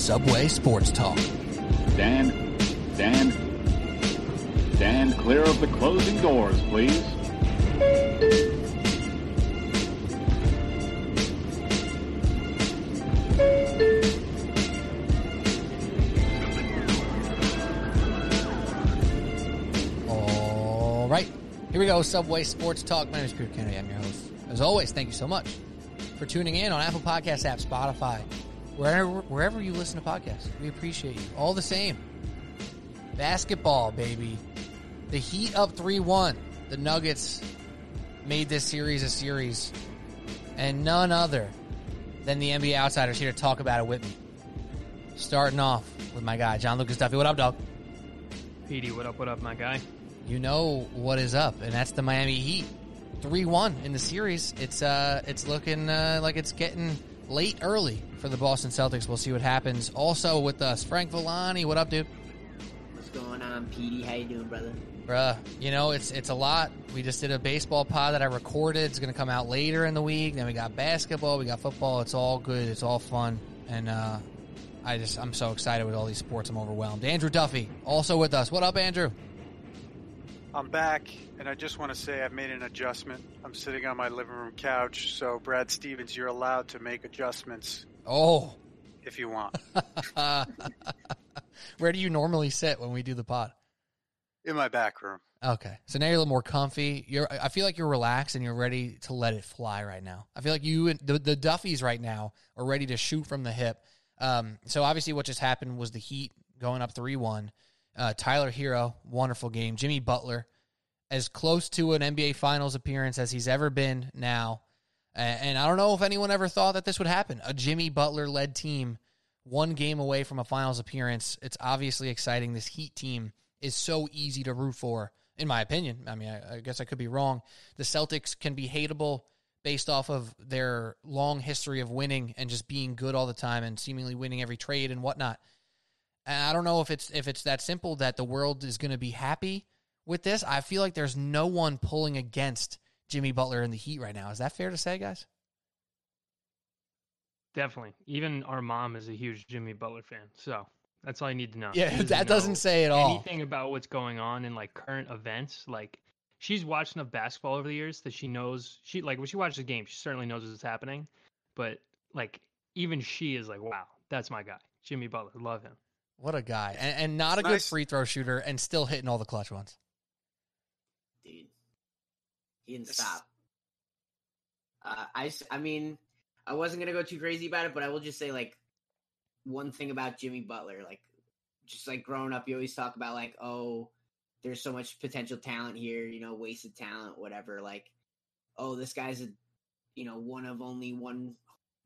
Subway Sports Talk. Dan, Dan, stand clear of the closing doors, please. All right, here we go. Subway Sports Talk. My name is Peter Kennedy. I'm your host. As always, thank you so much for tuning in on Apple Podcast app, Spotify, wherever wherever you listen to podcasts. We appreciate you. All the same. Basketball, baby. The Heat up three one. The Nuggets made this series a series, and none other than the NBA outsiders here to talk about it with me. Starting off with my guy John Lucas Duffy. What up, dog? Petey, what up, what up, my guy? you know what is up, and that's the Miami Heat. Three one in the series. It's uh it's looking uh, like it's getting late early for the Boston Celtics. We'll see what happens. Also with us, Frank Villani. What up, dude? What's going on, Petey? How you doing, brother? Bruh, you know it's it's a lot. We just did a baseball pod that I recorded. It's gonna come out later in the week. Then we got basketball, we got football. It's all good. It's all fun, and uh, I just I'm so excited with all these sports. I'm overwhelmed. Andrew Duffy also with us. What up, Andrew? I'm back, and I just want to say I've made an adjustment. I'm sitting on my living room couch, so Brad Stevens, you're allowed to make adjustments Oh, if you want. where do you normally sit when we do the pod? In my back room. Okay, so now you're a little more comfy. You're. I feel like you're relaxed and you're ready to let it fly right now. I feel like you and the, the Duffys right now are ready to shoot from the hip. Um, so obviously, what just happened was the Heat going up three one. Uh, Tyler Herro, wonderful game. Jimmy Butler, as close to an NBA Finals appearance as he's ever been now. And I don't know if anyone ever thought that this would happen. A Jimmy Butler led team, one game away from a finals appearance. It's obviously exciting. This Heat team is so easy to root for, in my opinion. I mean, I, I guess I could be wrong. The Celtics can be hateable based off of their long history of winning and just being good all the time and seemingly winning every trade and whatnot. And I don't know if it's if it's that simple that the world is going to be happy with this. I feel like there's no one pulling against Jimmy Butler in the Heat right now. Is that fair to say, guys? Definitely. Even our mom is a huge Jimmy Butler fan, so that's all you need to know. Yeah, doesn't that doesn't say it all. Anything about what's going on in like current events, like she's watched enough basketball over the years that she knows she like when she watches a game, she certainly knows what's happening. But like even she is like, wow, that's my guy, Jimmy Butler. Love him. What a guy, and, and not a It's good free throw shooter, and still hitting all the clutch ones. Dude, he didn't It's- stop. Uh, I, s- I mean, I wasn't gonna go too crazy about it, but I will just say like one thing about Jimmy Butler, like just like growing up, you always talk about like, oh, there's so much potential talent here, you know, wasted talent, whatever. Like, oh, this guy's a, you know, one of only one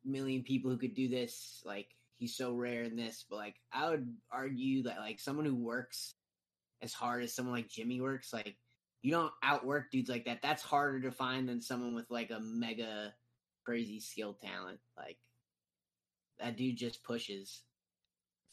million people who could do this. Like, he's so rare in this, but like, I would argue that like someone who works as hard as someone like Jimmy works, like you don't outwork dudes like that. That's harder to find than someone with like a mega crazy skill talent. Like that dude just pushes.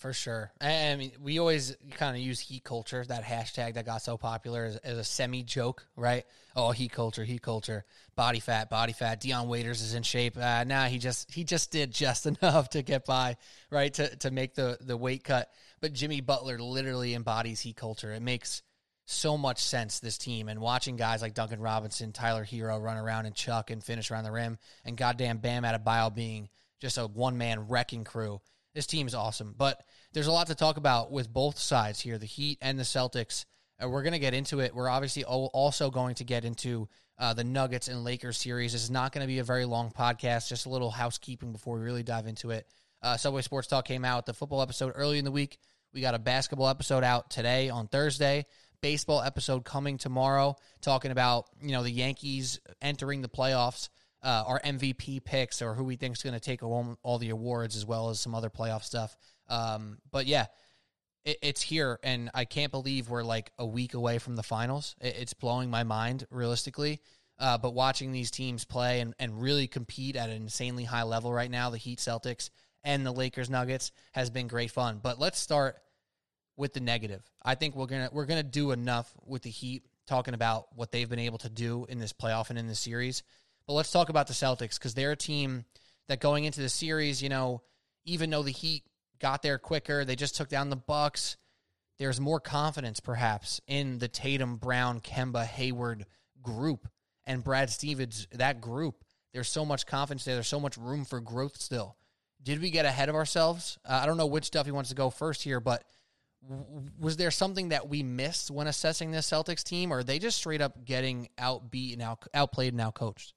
For sure. I mean, we always kind of use heat culture, that hashtag that got so popular as, as a semi joke, right? Oh, heat culture, heat culture, body fat, body fat. Dion Waiters is in shape. Uh, nah, he just he just did just enough to get by, right? To to make the the weight cut. But Jimmy Butler literally embodies heat culture. It makes so much sense this team and watching guys like Duncan Robinson, Tyler Herro run around and chuck and finish around the rim, and goddamn Bam Adebayo being just a one man wrecking crew. This team is awesome, but there's a lot to talk about with both sides here, the Heat and the Celtics. And we're going to get into it. We're obviously also going to get into uh, the Nuggets and Lakers series. This is not going to be a very long podcast, just a little housekeeping before we really dive into it. Uh, Subway Sports Talk came out the football episode early in the week. We got a basketball episode out today on Thursday. Baseball episode coming tomorrow, talking about you know the Yankees entering the playoffs, uh, our MVP picks, or who we think is going to take home all the awards, as well as some other playoff stuff. Um, but yeah, it, it's here, and I can't believe we're like a week away from the finals. It, it's blowing my mind, realistically. Uh, but watching these teams play and, and really compete at an insanely high level right now, the Heat, Celtics, and the Lakers, Nuggets, has been great fun. But let's start with the negative. I think we're gonna we're gonna do enough with the Heat talking about what they've been able to do in this playoff and in this series. But let's talk about the Celtics because they're a team that going into the series, you know, even though the Heat got there quicker, they just took down the Bucks. There's more confidence, perhaps, in the Tatum, Brown, Kemba, Hayward group and Brad Stevens. That group, there's so much confidence there. There's so much room for growth still. Did we get ahead of ourselves? Uh, I don't know which Duffy wants to go first here, but was there something that we missed when assessing this Celtics team, or are they just straight up getting outbeat and out, outplayed and outcoached?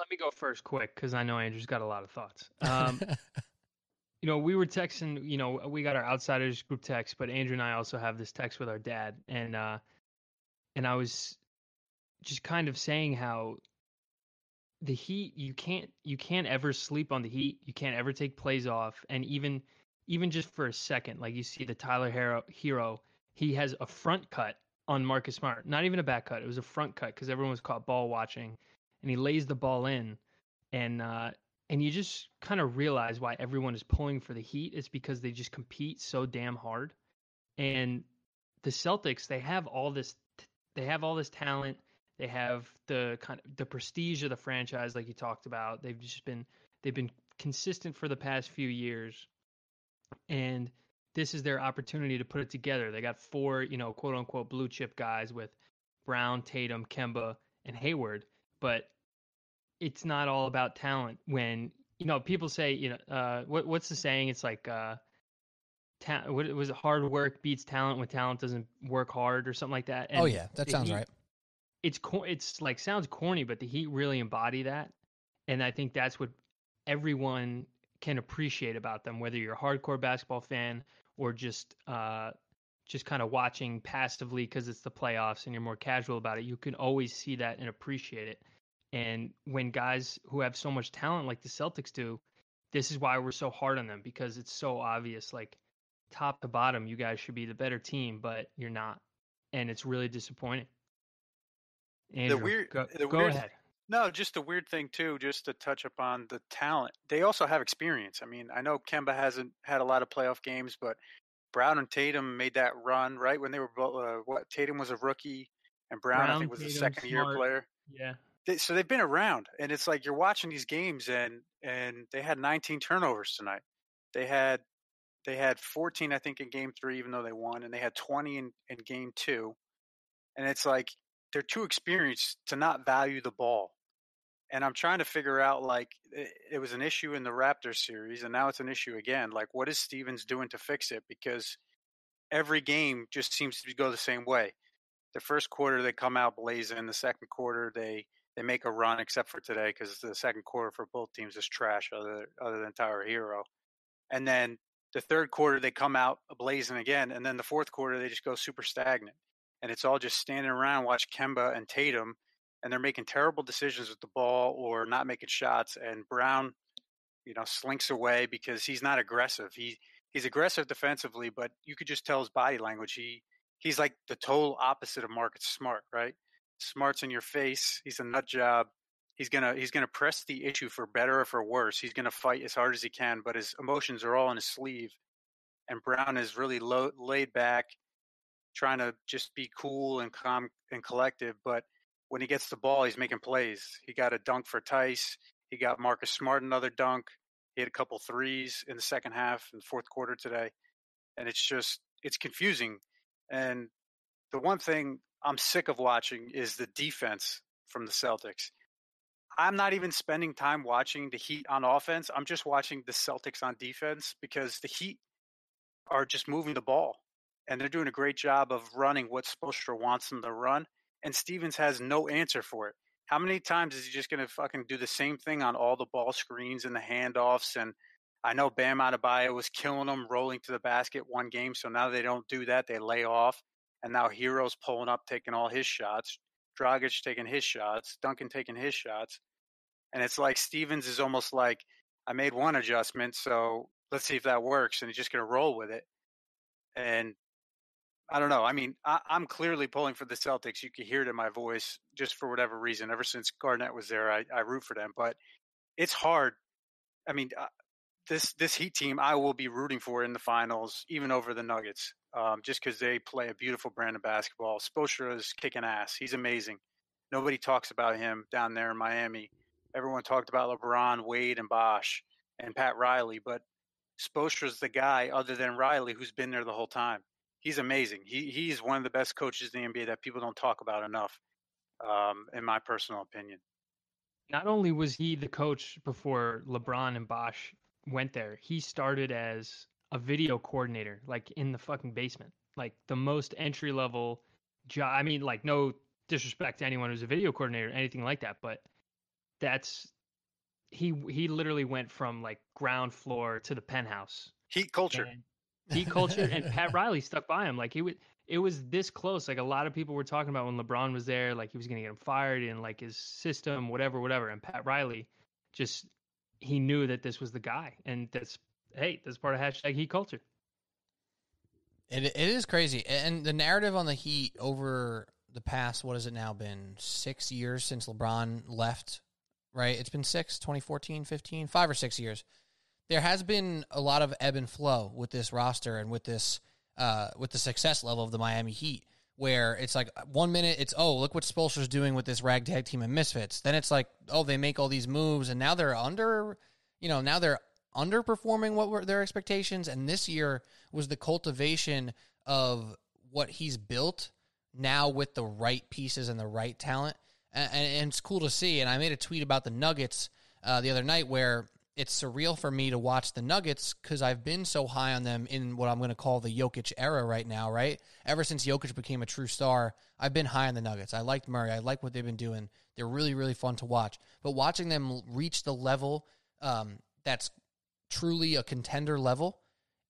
Let me go first, quick, because I know Andrew's got a lot of thoughts. Um, you know, we were texting. You know, we got our outsiders group text, but Andrew and I also have this text with our dad, and uh, and I was just kind of saying how the Heat you can't you can't ever sleep on the Heat. You can't ever take plays off, and even even just for a second, like you see the Tyler Herro, Herro, he has a front cut on Marcus Smart, not even a back cut. It was a front cut because everyone was caught ball watching, and he lays the ball in, and uh, and you just kind of realize why everyone is pulling for the Heat. It's because they just compete so damn hard, and the Celtics they have all this they have all this talent they have the kind of the prestige of the franchise, like you talked about. They've just been they've been consistent for the past few years, and this is their opportunity to put it together. They got four, you know, quote unquote blue chip guys with Brown, Tatum, Kemba, and Hayward, but it's not all about talent. When you know people say, you know, uh, what what's the saying? It's like. Uh, ta- what was it? Hard work beats talent when talent doesn't work hard or something like that. And oh yeah, that sounds Heat, right it's it's like sounds corny, but the Heat really embody that, and I think that's what everyone can appreciate about them, whether you're a hardcore basketball fan or just uh, just kind of watching passively because it's the playoffs and you're more casual about it. You can always see that and appreciate it. And when guys who have so much talent like the Celtics do, this is why we're so hard on them because it's so obvious. Like top to bottom, you guys should be the better team, but you're not, and it's really disappointing. Andrew, the weird, go, the go weird, ahead. No, just the weird thing too. Just to touch upon the talent, they also have experience. I mean, I know Kemba hasn't had a lot of playoff games, but Brown and Tatum made that run right when they were both. Uh, what Tatum was a rookie, and Brown, Brown I think was Tatum, a second year player. Yeah, They, so they've been around, and it's like you're watching these games, and and they had 19 turnovers tonight. They had they had 14, I think, in game three, even though they won, and they had 20 in, in game two. And it's like they're too experienced to not value the ball. And I'm trying to figure out like it, it was an issue in the Raptors series, and now it's an issue again. Like, what is Stevens doing to fix it? Because every game just seems to go the same way. The first quarter they come out blazing. The second quarter they they make a run, except for today because the second quarter for both teams is trash, other other than Tyler Herro. And then the third quarter they come out blazing again, and then the fourth quarter they just go super stagnant, and it's all just standing around watch Kemba and Tatum, and they're making terrible decisions with the ball or not making shots, and Brown, you know, slinks away because he's not aggressive. He he's aggressive defensively, but you could just tell his body language. He he's like the total opposite of Marcus Smart, right? Smart's in your face. He's a nut job. He's gonna he's gonna press the issue for better or for worse. He's gonna fight as hard as he can, but his emotions are all in his sleeve. And Brown is really low, laid back, trying to just be cool and calm and collective. But when he gets the ball, he's making plays. He got a dunk for Theis. He got Marcus Smart another dunk. He had a couple threes in the second half the fourth quarter today, and it's just it's confusing. And the one thing I'm sick of watching is the defense from the Celtics. I'm not even spending time watching the Heat on offense. I'm just watching the Celtics on defense because the Heat are just moving the ball and they're doing a great job of running what Spoelstra wants them to run. And Stevens has no answer for it. How many times is he just going to fucking do the same thing on all the ball screens and the handoffs? And I know Bam Adebayo was killing them rolling to the basket one game, so now they don't do that. They lay off, and now Herro's pulling up, taking all his shots. Dragic taking his shots, Duncan taking his shots, and it's like Stevens is almost like, I made one adjustment, so let's see if that works, and he's just going to roll with it. And I don't know. I mean, I, am clearly pulling for the Celtics. You can hear it in my voice, just for whatever reason. Ever since Garnett was there, I, I root for them, but it's hard. I mean, uh, this this Heat team, I will be rooting for in the finals, even over the Nuggets, um, just because they play a beautiful brand of basketball. Spoelstra is kicking ass. He's amazing. Nobody talks about him down there in Miami, everyone talked about LeBron, Wade, and Bosh and Pat Riley, but Spoelstra's the guy other than Riley who's been there the whole time. He's amazing. He he's one of the best coaches in the NBA that people don't talk about enough, um, in my personal opinion. Not only was he the coach before LeBron and Bosh went there, he started as a video coordinator, like in the fucking basement, like the most entry level job. I mean, like no disrespect to anyone who's a video coordinator, or anything like that, but that's he he literally went from like ground floor to the penthouse. Heat culture. And heat culture and Pat Riley stuck by him. Like he would it was this close. Like a lot of people were talking about when LeBron was there, like he was gonna get him fired and like his system, whatever, whatever. And Pat Riley just he knew that this was the guy. And that's hey, that's part of hashtag heat culture. It it is crazy, and the narrative on the Heat over the past what has it now been six years since LeBron left, right? It's been six, 2014, 15, five or six years. There has been a lot of ebb and flow with this roster and with this uh, with the success level of the Miami Heat, where it's like one minute it's oh look what Spoelstra's doing with this ragtag team of misfits, then it's like oh they make all these moves and now they're under, you know now they're underperforming what were their expectations, and this year was the cultivation of what he's built now with the right pieces and the right talent, and, and it's cool to see. And I made a tweet about the Nuggets uh, the other night where it's surreal for me to watch the Nuggets because I've been so high on them in what I'm going to call the Jokic era right now, right? Ever since Jokic became a true star, I've been high on the Nuggets. I liked Murray. I like what they've been doing. They're really, really fun to watch. But watching them reach the level um, that's truly a contender level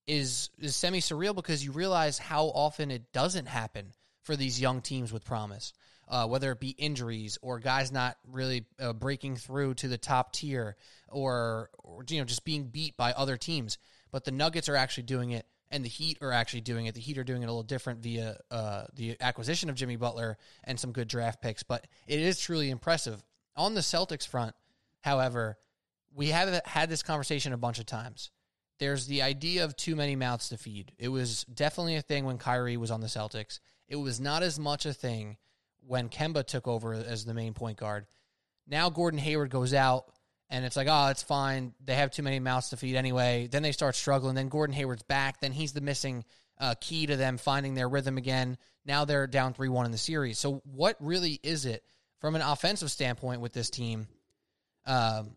is is semi surreal because you realize how often it doesn't happen for these young teams with promise. Uh, whether it be injuries or guys not really uh, breaking through to the top tier, or, or you know just being beat by other teams, but the Nuggets are actually doing it, and the Heat are actually doing it. The Heat are doing it a little different via uh, the acquisition of Jimmy Butler and some good draft picks, but it is truly impressive. On the Celtics front, however, we have had this conversation a bunch of times. There's the idea of too many mouths to feed. It was definitely a thing when Kyrie was on the Celtics. It was not as much a thing when Kemba took over as the main point guard. Now Gordon Hayward goes out, and it's like, oh, it's fine. They have too many mouths to feed anyway. Then they start struggling. Then Gordon Hayward's back. Then he's the missing uh, key to them finding their rhythm again. Now they're down 3 1 in the series. So, what really is it from an offensive standpoint with this team? Um,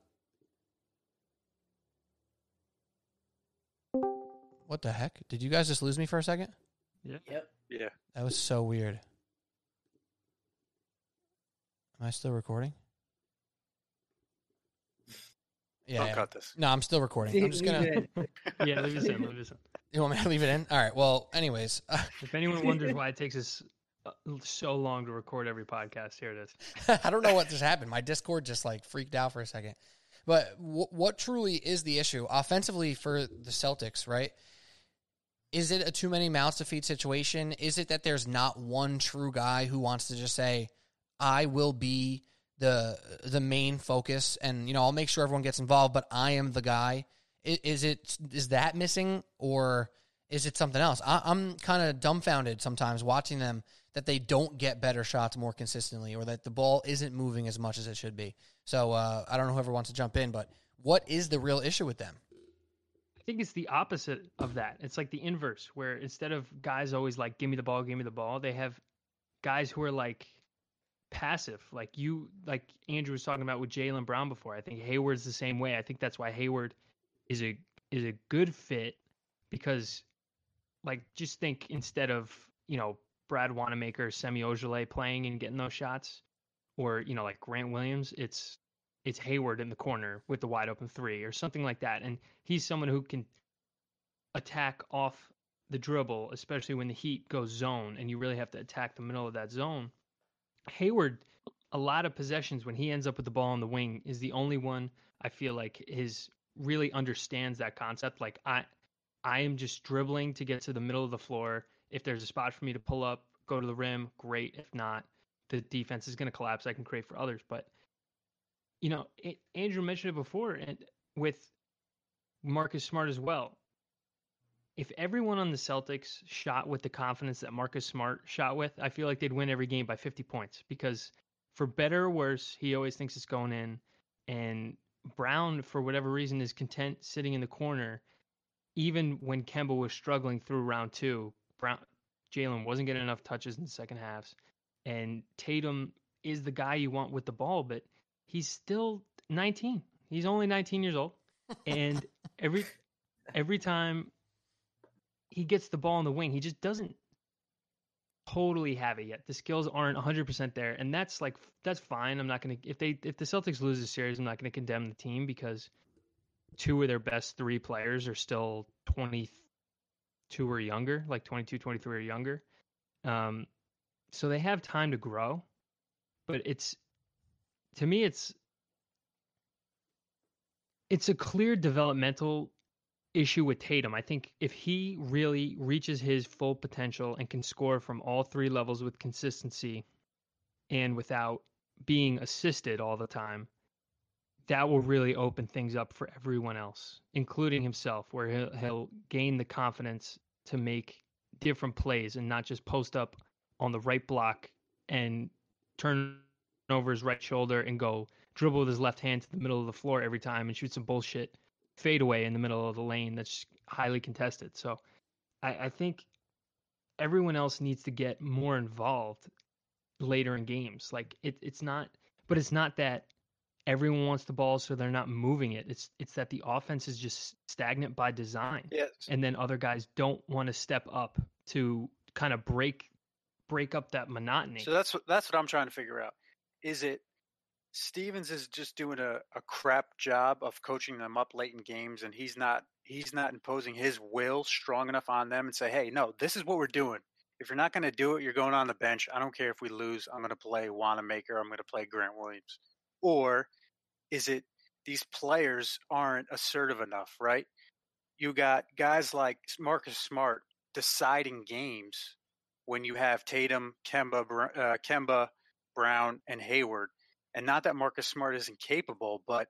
what the heck? Did you guys just lose me for a second? Yeah. Yep. Yeah. That was so weird. Am I still recording? Yeah. Don't yeah. cut this. No, I'm still recording. I'm just gonna. Yeah, leave this in. Leave this in. You want me to leave it in? All right. Well, anyways, If anyone wonders why it takes us uh, so long to record every podcast, here it is. I don't know what just happened. My Discord just like freaked out for a second. But w- what truly is the issue offensively for the Celtics? Right? Is it a too many mouths to feed situation? Is it that there's not one true guy who wants to just say, "I will be the the main focus," and you know I'll make sure everyone gets involved, but I am the guy. I- Is it is that missing, or is it something else? I, I'm kind of dumbfounded sometimes watching them that they don't get better shots more consistently, or that the ball isn't moving as much as it should be. So uh, I don't know whoever wants to jump in, but what is the real issue with them? I think it's the opposite of that. It's like the inverse, where instead of guys always like, give me the ball, give me the ball, they have guys who are like passive. Like you, like Andrew was talking about with Jaylen Brown before. I think Hayward's the same way. I think that's why Hayward is a is a good fit because, like, just think instead of you know Brad Wanamaker, Semi Ojeleye playing and getting those shots, or you know like Grant Williams, it's it's Hayward in the corner with the wide open three or something like that. And he's someone who can attack off the dribble, especially when the Heat goes zone and you really have to attack the middle of that zone. Hayward, a lot of possessions when he ends up with the ball on the wing is the only one I feel like his really understands that concept. Like I I am just dribbling to get to the middle of the floor. If there's a spot for me to pull up, go to the rim, great. If not, the defense is going to collapse. I can create for others. But you know, it, Andrew mentioned it before, and with Marcus Smart as well. If everyone on the Celtics shot with the confidence that Marcus Smart shot with, I feel like they'd win every game by 50 points because for better or worse, he always thinks it's going in. and Brown, for whatever reason, is content sitting in the corner, even when Kemba was struggling through round two. Brown, Jalen wasn't getting enough touches in the second halves, and Tatum is the guy you want with the ball, but he's still 19. He's only 19 years old, and every every time he gets the ball in the wing, he just doesn't totally have it yet. The skills aren't 100% there, and that's like that's fine. I'm not going to if they if the Celtics lose the series, I'm not going to condemn the team because two of their best 3 players are still 22 or younger, like 22, 23 or younger. Um so they have time to grow, but it's to me it's it's a clear developmental issue with Tatum. I think if he really reaches his full potential and can score from all three levels with consistency and without being assisted all the time, that will really open things up for everyone else, including himself, where he'll, he'll gain the confidence to make different plays and not just post up on the right block and turn over his right shoulder and go dribble with his left hand to the middle of the floor every time and shoot some bullshit fadeaway in the middle of the lane that's highly contested. So I, I think everyone else needs to get more involved later in games. Like it, it's not, but it's not that everyone wants the ball so they're not moving it. It's it's that the offense is just stagnant by design. Yes. And then other guys don't want to step up to kind of break break up that monotony. So that's what that's what I'm trying to figure out. Is it Stevens is just doing a, a crap job of coaching them up late in games, and he's not he's not imposing his will strong enough on them and say, hey, no, this is what we're doing. If you're not going to do it, you're going on the bench. I don't care if we lose. I'm going to play Wanamaker. I'm going to play Grant Williams. Or is it these players aren't assertive enough, right? You got guys like Marcus Smart deciding games when you have Tatum, Kemba, uh, Kemba, Brown, and Hayward and not that Marcus Smart isn't capable, but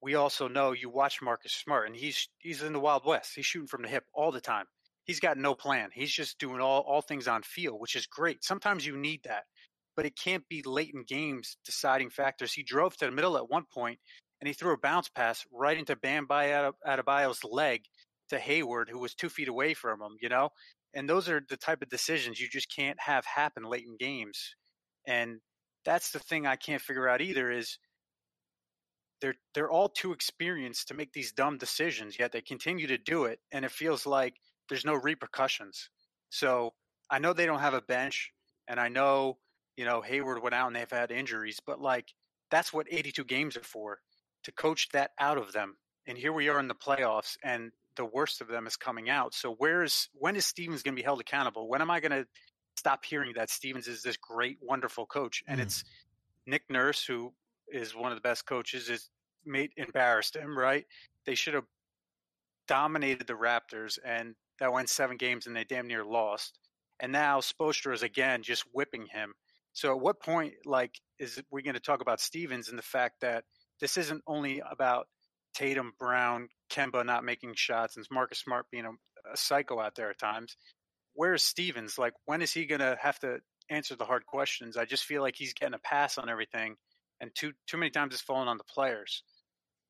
we also know you watch Marcus Smart and he's he's in the Wild West. He's shooting from the hip all the time. He's got no plan. He's just doing all, all things on field, which is great. Sometimes you need that. But it can't be late in games deciding factors. He drove to the middle at one point and he threw a bounce pass right into Bam Adebayo's leg to Hayward, who was two feet away from him, you know? And those are the type of decisions you just can't have happen late in games. And that's the thing I can't figure out either is they're they're all too experienced to make these dumb decisions yet they continue to do it and it feels like there's no repercussions. So i know they don't have a bench and i know you know hayward went out and they've had injuries but like that's what 82 games are for to coach that out of them. And here we are in the playoffs and the worst of them is coming out. So where is when is stevens going to be held accountable? When am i going to stop hearing that Stevens is this great, wonderful coach. And mm. it's Nick Nurse, who is one of the best coaches, is made embarrassed him, right? They should have dominated the Raptors and that went seven games and they damn near lost. And now Spoelstra is again just whipping him. So at what point, like, is we going to talk about Stevens and the fact that this isn't only about Tatum, Brown, Kemba not making shots, and Marcus Smart being a, a psycho out there at times where's Stevens? Like, when is he going to have to answer the hard questions? I just feel like he's getting a pass on everything, and too too many times it's falling on the players.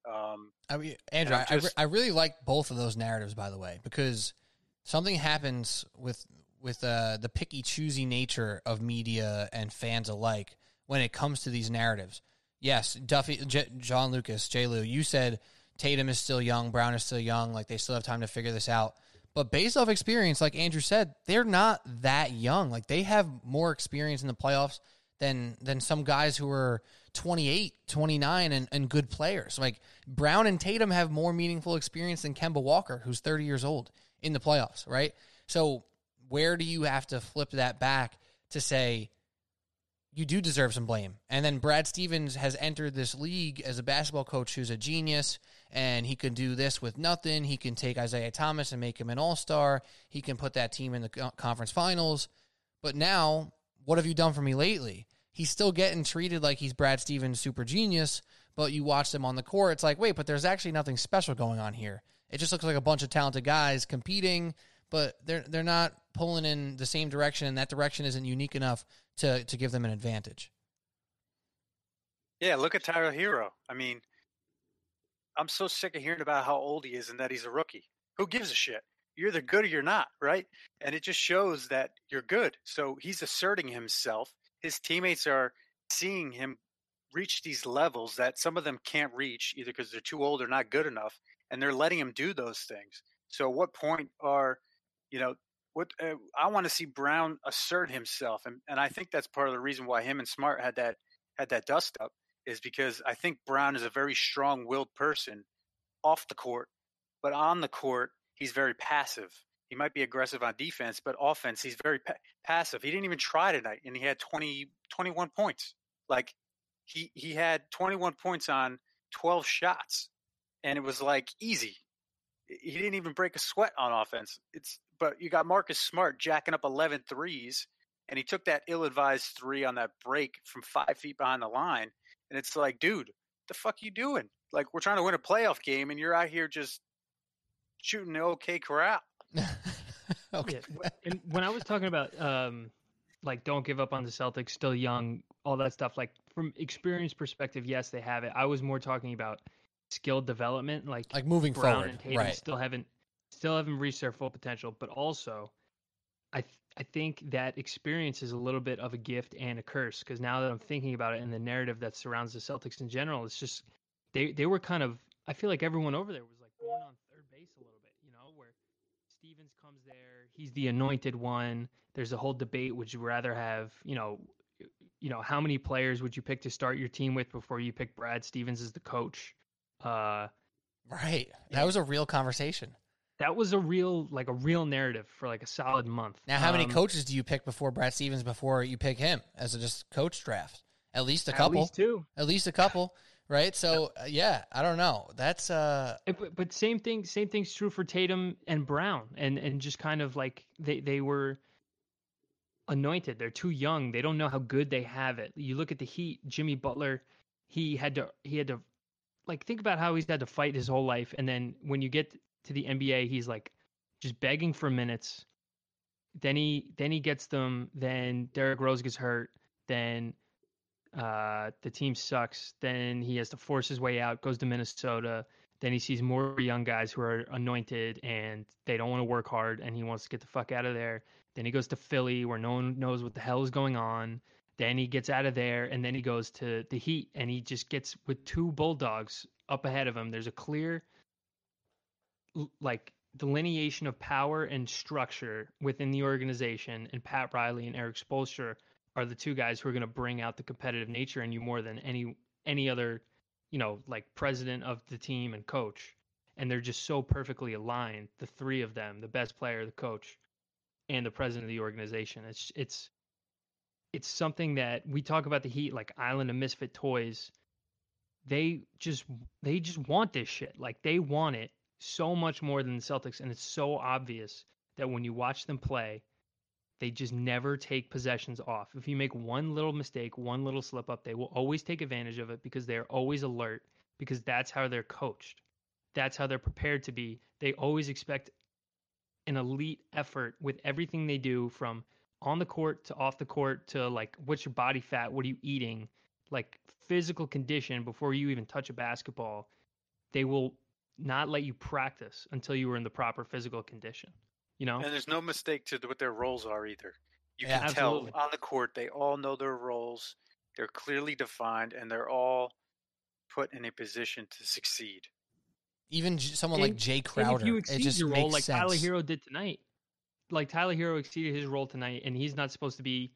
Um, I mean, Andrew, just, I, I really like both of those narratives, by the way, because something happens with with uh, the picky, choosy nature of media and fans alike when it comes to these narratives. Yes, Duffy, J- John Lucas, J. Lou, you said Tatum is still young, Brown is still young, like they still have time to figure this out. But based off experience, like Andrew said, they're not that young. Like they have more experience in the playoffs than than some guys who are 28, 29 and, and good players. Like Brown and Tatum have more meaningful experience than Kemba Walker, who's 30 years old in the playoffs, right? So where do you have to flip that back to say you do deserve some blame? And then Brad Stevens has entered this league as a basketball coach who's a genius and he can do this with nothing. He can take Isaiah Thomas and make him an all star. He can put that team in the conference finals. But now, what have you done for me lately? He's still getting treated like he's Brad Stevens' super genius, but you watch them on the court, it's like, wait, but there's actually nothing special going on here. It just looks like a bunch of talented guys competing, but they're they're not pulling in the same direction, and that direction isn't unique enough to to give them an advantage. Yeah, look at Tyler Herro. I mean, I'm so sick of hearing about how old he is and that he's a rookie. Who gives a shit? You're either good or you're not, right? And it just shows that you're good. So he's asserting himself. His teammates are seeing him reach these levels that some of them can't reach either because they're too old or not good enough, and they're letting him do those things. So, what point are, you know, what uh, I want to see Brown assert himself, and and I think that's part of the reason why him and Smart had that had that dust up is because I think Brown is a very strong-willed person off the court, but on the court he's very passive. He might be aggressive on defense, but offense he's very pa- passive. He didn't even try tonight, and he had 20, 21 points. Like he he had 21 points on 12 shots, and it was like easy. He didn't even break a sweat on offense. It's but you got Marcus Smart jacking up 11 threes, and he took that ill-advised three on that break from five feet behind the line, and it's like, dude, what the fuck you doing? Like we're trying to win a playoff game, and you're out here just shooting the OK corral. okay. Yeah, and when I was talking about um, like don't give up on the Celtics, still young, all that stuff. Like from experience perspective, yes, they have it. I was more talking about skill development, like Like moving Brown forward, and Tatum right? still haven't still haven't reached their full potential. But also, I th- I think that experience is a little bit of a gift and a curse because now that I'm thinking about it and the narrative that surrounds the Celtics in general, it's just they they were kind of I feel like everyone over there was like born on third base a little bit, you know, where Stevens comes there, he's the anointed one. There's a whole debate: would you rather have, you know, you know, how many players would you pick to start your team with before you pick Brad Stevens as the coach? Uh, Right. That was a real conversation. That was a real, like a real narrative for like a solid month. Now, how many Um, coaches do you pick before Brad Stevens before you pick him as a just coach draft? At least a couple. At least two. At least a couple, right? So uh, yeah, I don't know. That's uh, Uh, But, but same thing. Same thing's true for Tatum and Brown, and and just kind of like they they were anointed. They're too young. They don't know how good they have it. You look at the Heat. Jimmy Butler, he had to he had to like think about how he's had to fight his whole life, and then when you get to the NBA, he's like just begging for minutes. Then he then he gets them. Then Derrick Rose gets hurt. Then uh, the team sucks. Then he has to force his way out. Goes to Minnesota. Then he sees more young guys who are anointed and they don't want to work hard, and he wants to get the fuck out of there. Then he goes to Philly, where no one knows what the hell is going on. Then he gets out of there, and then he goes to the Heat, and he just gets with two Bulldogs up ahead of him. There's a clear, like delineation of power and structure within the organization, and Pat Riley and Erik Spoelstra are the two guys who are going to bring out the competitive nature in you more than any any other, you know, like president of the team and coach. And they're just so perfectly aligned, the three of them, the best player, the coach, and the president of the organization. It's it's it's something that we talk about the Heat like Island of Misfit Toys. They just they just want this shit. Like they want it so much more than the Celtics, and it's so obvious that when you watch them play, they just never take possessions off. If you make one little mistake, one little slip up, they will always take advantage of it because they're always alert because that's how they're coached. That's how they're prepared to be. They always expect an elite effort with everything they do from on the court to off the court to like what's your body fat, what are you eating, like physical condition before you even touch a basketball. They will not let you practice until you were in the proper physical condition. You know? And there's no mistake to what their roles are either. You Yeah. can tell on the court they all know their roles. They're clearly defined, and they're all put in a position to succeed. even j- someone like Jae Crowder. if you it exceed just your makes role like sense. Tyler Herro did tonight, like Tyler Herro exceeded his role tonight, and he's not supposed to be,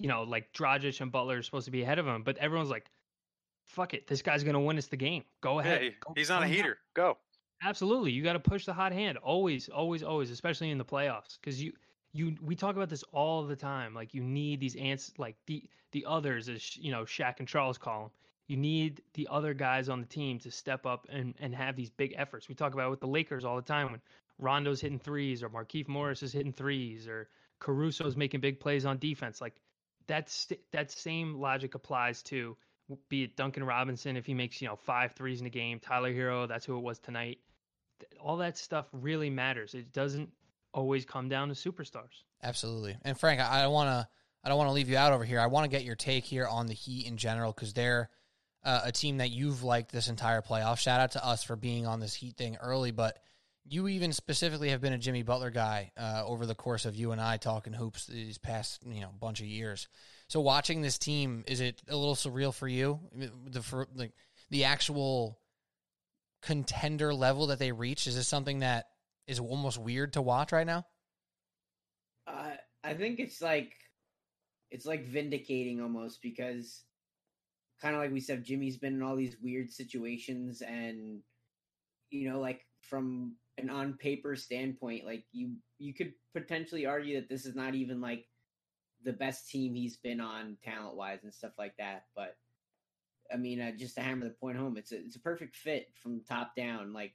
you know, like Dragic and Butler are supposed to be ahead of him, but everyone's like, "Fuck it, this guy's gonna win us the game. Go Yeah, ahead." he- Go- he's on a go nuts." heater. Go. Absolutely, you got to push the hot hand. Always, always, always, especially in the playoffs, because you, you, we talk about this all the time. Like you need these ants, like the the others, as you know, Shaq and Charles call them. You need the other guys on the team to step up and and have these big efforts. We talk about it with the Lakers all the time when Rondo's hitting threes or Markieff Morris is hitting threes or Caruso's making big plays on defense. Like that's that same logic applies to be it Duncan Robinson if he makes you know five threes in a game, Tyler Herro, that's who it was tonight. All that stuff really matters. It doesn't always come down to superstars. Absolutely. And Frank, I, don't want to I don't want to leave you out over here. I want to get your take here on the Heat in general because they're uh, a team that you've liked this entire playoff. Shout out to us for being on this Heat thing early, but you even specifically have been a Jimmy Butler guy uh, over the course of you and I talking hoops these past you know bunch of years. So watching this team, is it a little surreal for you? The for like the actual contender level that they reached is this something that is almost weird to watch right now? Uh, I think it's like it's like vindicating almost because kind of like we said, Jimmy's been in all these weird situations, and you know, like from an on paper standpoint, like you you could potentially argue that this is not even like the best team he's been on talent wise and stuff like that. But I mean, uh, just to hammer the point home, it's a it's a perfect fit from top down. Like,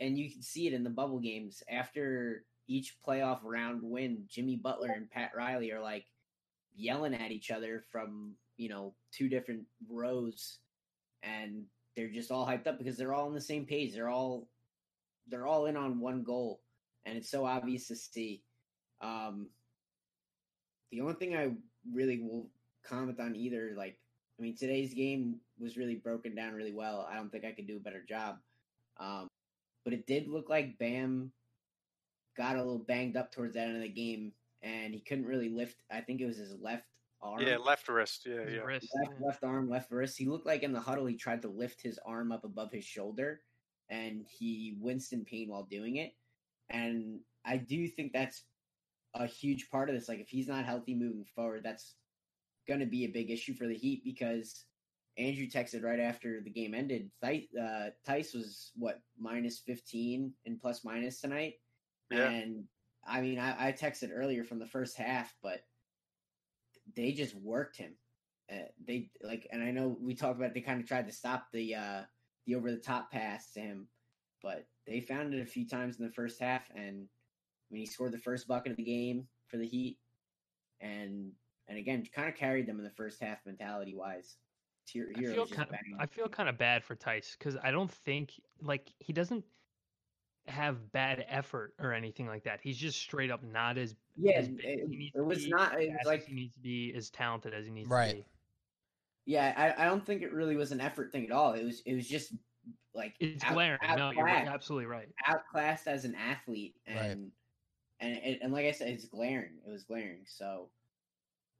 and you can see it in the bubble games after each playoff round win. Jimmy Butler and Pat Riley are like yelling at each other from you know two different rows, and they're just all hyped up because they're all on the same page. They're all they're all in on one goal, and it's so obvious to see. Um, the only thing I really will comment on either, like, I mean, today's game was really broken down really well. I don't think I could do a better job. Um, but it did look like Bam got a little banged up towards that end of the game, and he couldn't really lift. I think it was his left arm. Yeah, left wrist. Yeah, yeah. wrist, left, yeah. left arm, left wrist. He looked like in the huddle he tried to lift his arm up above his shoulder, and he winced in pain while doing it. And I do think that's a huge part of this. Like if he's not healthy moving forward, that's going to be a big issue for the Heat because Andrew texted right after the game ended. Theis, uh, Theis was what minus fifteen and plus minus tonight, Yeah. and I mean I, I texted earlier from the first half, but they just worked him. Uh, they like, and I know we talked about they kind of tried to stop the uh, the over the top pass to him, but they found it a few times in the first half, and I mean he scored the first bucket of the game for the Heat, and and again kind of carried them in the first half mentality wise. Here, I feel kind of, I feel kind of bad for Theis because I don't think like he doesn't have bad effort or anything like that. He's just straight up not as yeah, as big it, he needs it to was be, not. It was like he needs to be, as talented as he needs Right. to be. yeah, I, I don't think it really was an effort thing at all. It was it was just like It's out- glaring. No, you're absolutely right. outclassed as an athlete and Right. And and, and like I said, it's glaring. It was glaring. So,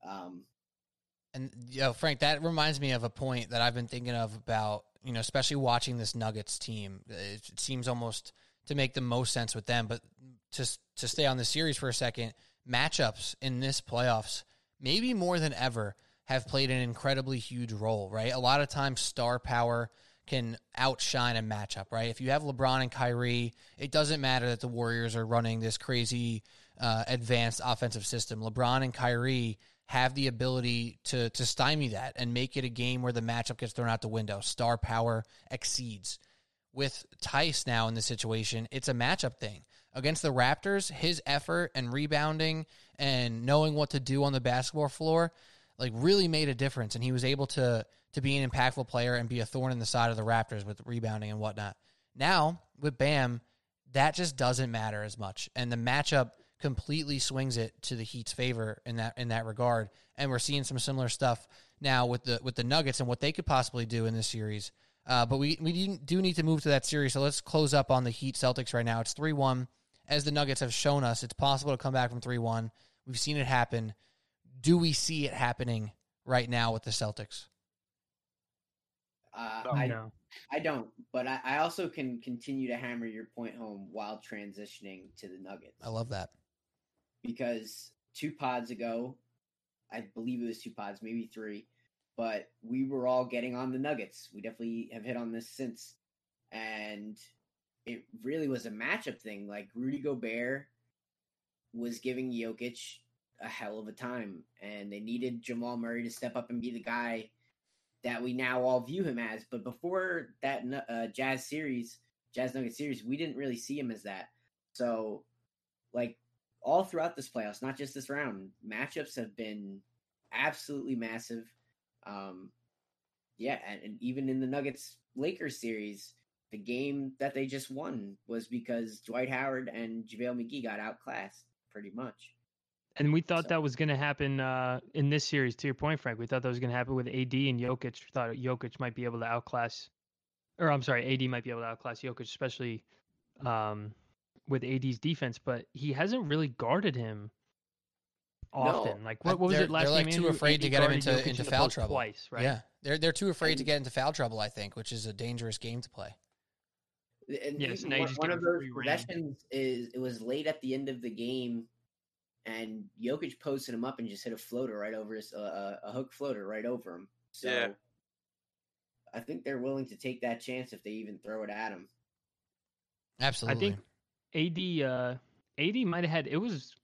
um, And you know, Frank, that reminds me of a point that I've been thinking of about, you know, especially watching this Nuggets team. It, it seems almost to make the most sense with them, but just to stay on the series for a second, matchups in this playoffs, maybe more than ever, have played an incredibly huge role, right? A lot of times star power can outshine a matchup, right? If you have LeBron and Kyrie, it doesn't matter that the Warriors are running this crazy uh, advanced offensive system. LeBron and Kyrie have the ability to to stymie that and make it a game where the matchup gets thrown out the window. Star power exceeds. With Theis now in this situation, it's a matchup thing. Against the Raptors, his effort and rebounding and knowing what to do on the basketball floor like really made a difference and he was able to to be an impactful player and be a thorn in the side of the Raptors with rebounding and whatnot. Now with Bam, that just doesn't matter as much, and the matchup completely swings it to the Heat's favor in that in that regard. And we're seeing some similar stuff now with the with the Nuggets and what they could possibly do in this series. Uh, but we we do need to move to that series, so let's close up on the Heat Celtics right now. It's three one. As the Nuggets have shown us, it's possible to come back from three one. We've seen it happen. Do we see it happening right now with the Celtics? Uh, No. I no. I don't, but I, I also can continue to hammer your point home while transitioning to the Nuggets. I love that. because two pods ago, I believe it was two pods, maybe three, but we were all getting on the Nuggets. We definitely have hit on this since, and it really was a matchup thing. Like Rudy Gobert was giving Jokic a hell of a time, and they needed Jamal Murray to step up and be the guy that we now all view him as. But before that uh, Jazz series, Jazz Nugget series, we didn't really see him as that. So, like all throughout this playoffs, not just this round, matchups have been absolutely massive. Um, yeah, and, and even in the Nuggets Lakers series, the game that they just won was because Dwight Howard and JaVale McGee got outclassed pretty much. And we thought So- that was going to happen uh, in this series. To your point, Frank, we thought that was going to happen with AD and Jokic. We thought Jokic might be able to outclass, or I'm sorry, AD might be able to outclass Jokic, especially um, with AD's defense. But he hasn't really guarded him often. Like what, what was they're, it last they're like game? too afraid AD to get him into, Jokic into in foul post trouble. twice, right? Yeah, they're they're too afraid to get into foul trouble. I think, which is a dangerous game to play. And Yeah, so even now you one, one of him those possessions is it was late at the end of the game, and Jokic posted him up and just hit a floater right over his uh, a hook floater right over him. So Yeah. I think they're willing to take that chance if they even throw it at him. Absolutely. I think AD uh, AD might have had it was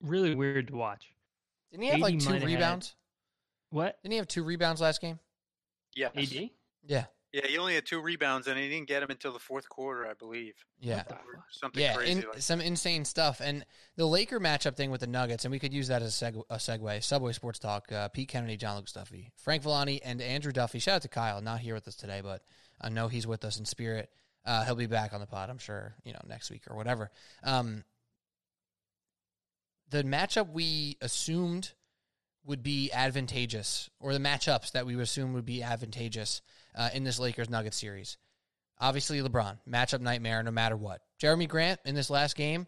really weird to watch. Didn't he have like two might have had- rebounds? What Didn't he have two rebounds last game? Yeah. AD? Yeah, Yeah, he only had two rebounds, and he didn't get them until the fourth quarter, I believe. yeah. What the Or fuck? Something Yeah, crazy in, like some insane stuff. And the Laker matchup thing with the Nuggets, and we could use that as a, seg- a segue. Subway Sports Talk, uh, Pete Kennedy, John Lucas Duffy, Frank Villani, and Andrew Duffy. Shout out to Kyle, not here with us today, but I know he's with us in spirit. Uh, he'll be back on the pod, I'm sure, you know, next week or whatever. Um, the matchup we assumed would be advantageous, or the matchups that we assume would be advantageous uh, in this Lakers Nuggets series. Obviously, LeBron, matchup nightmare no matter what. Jerami Grant in this last game,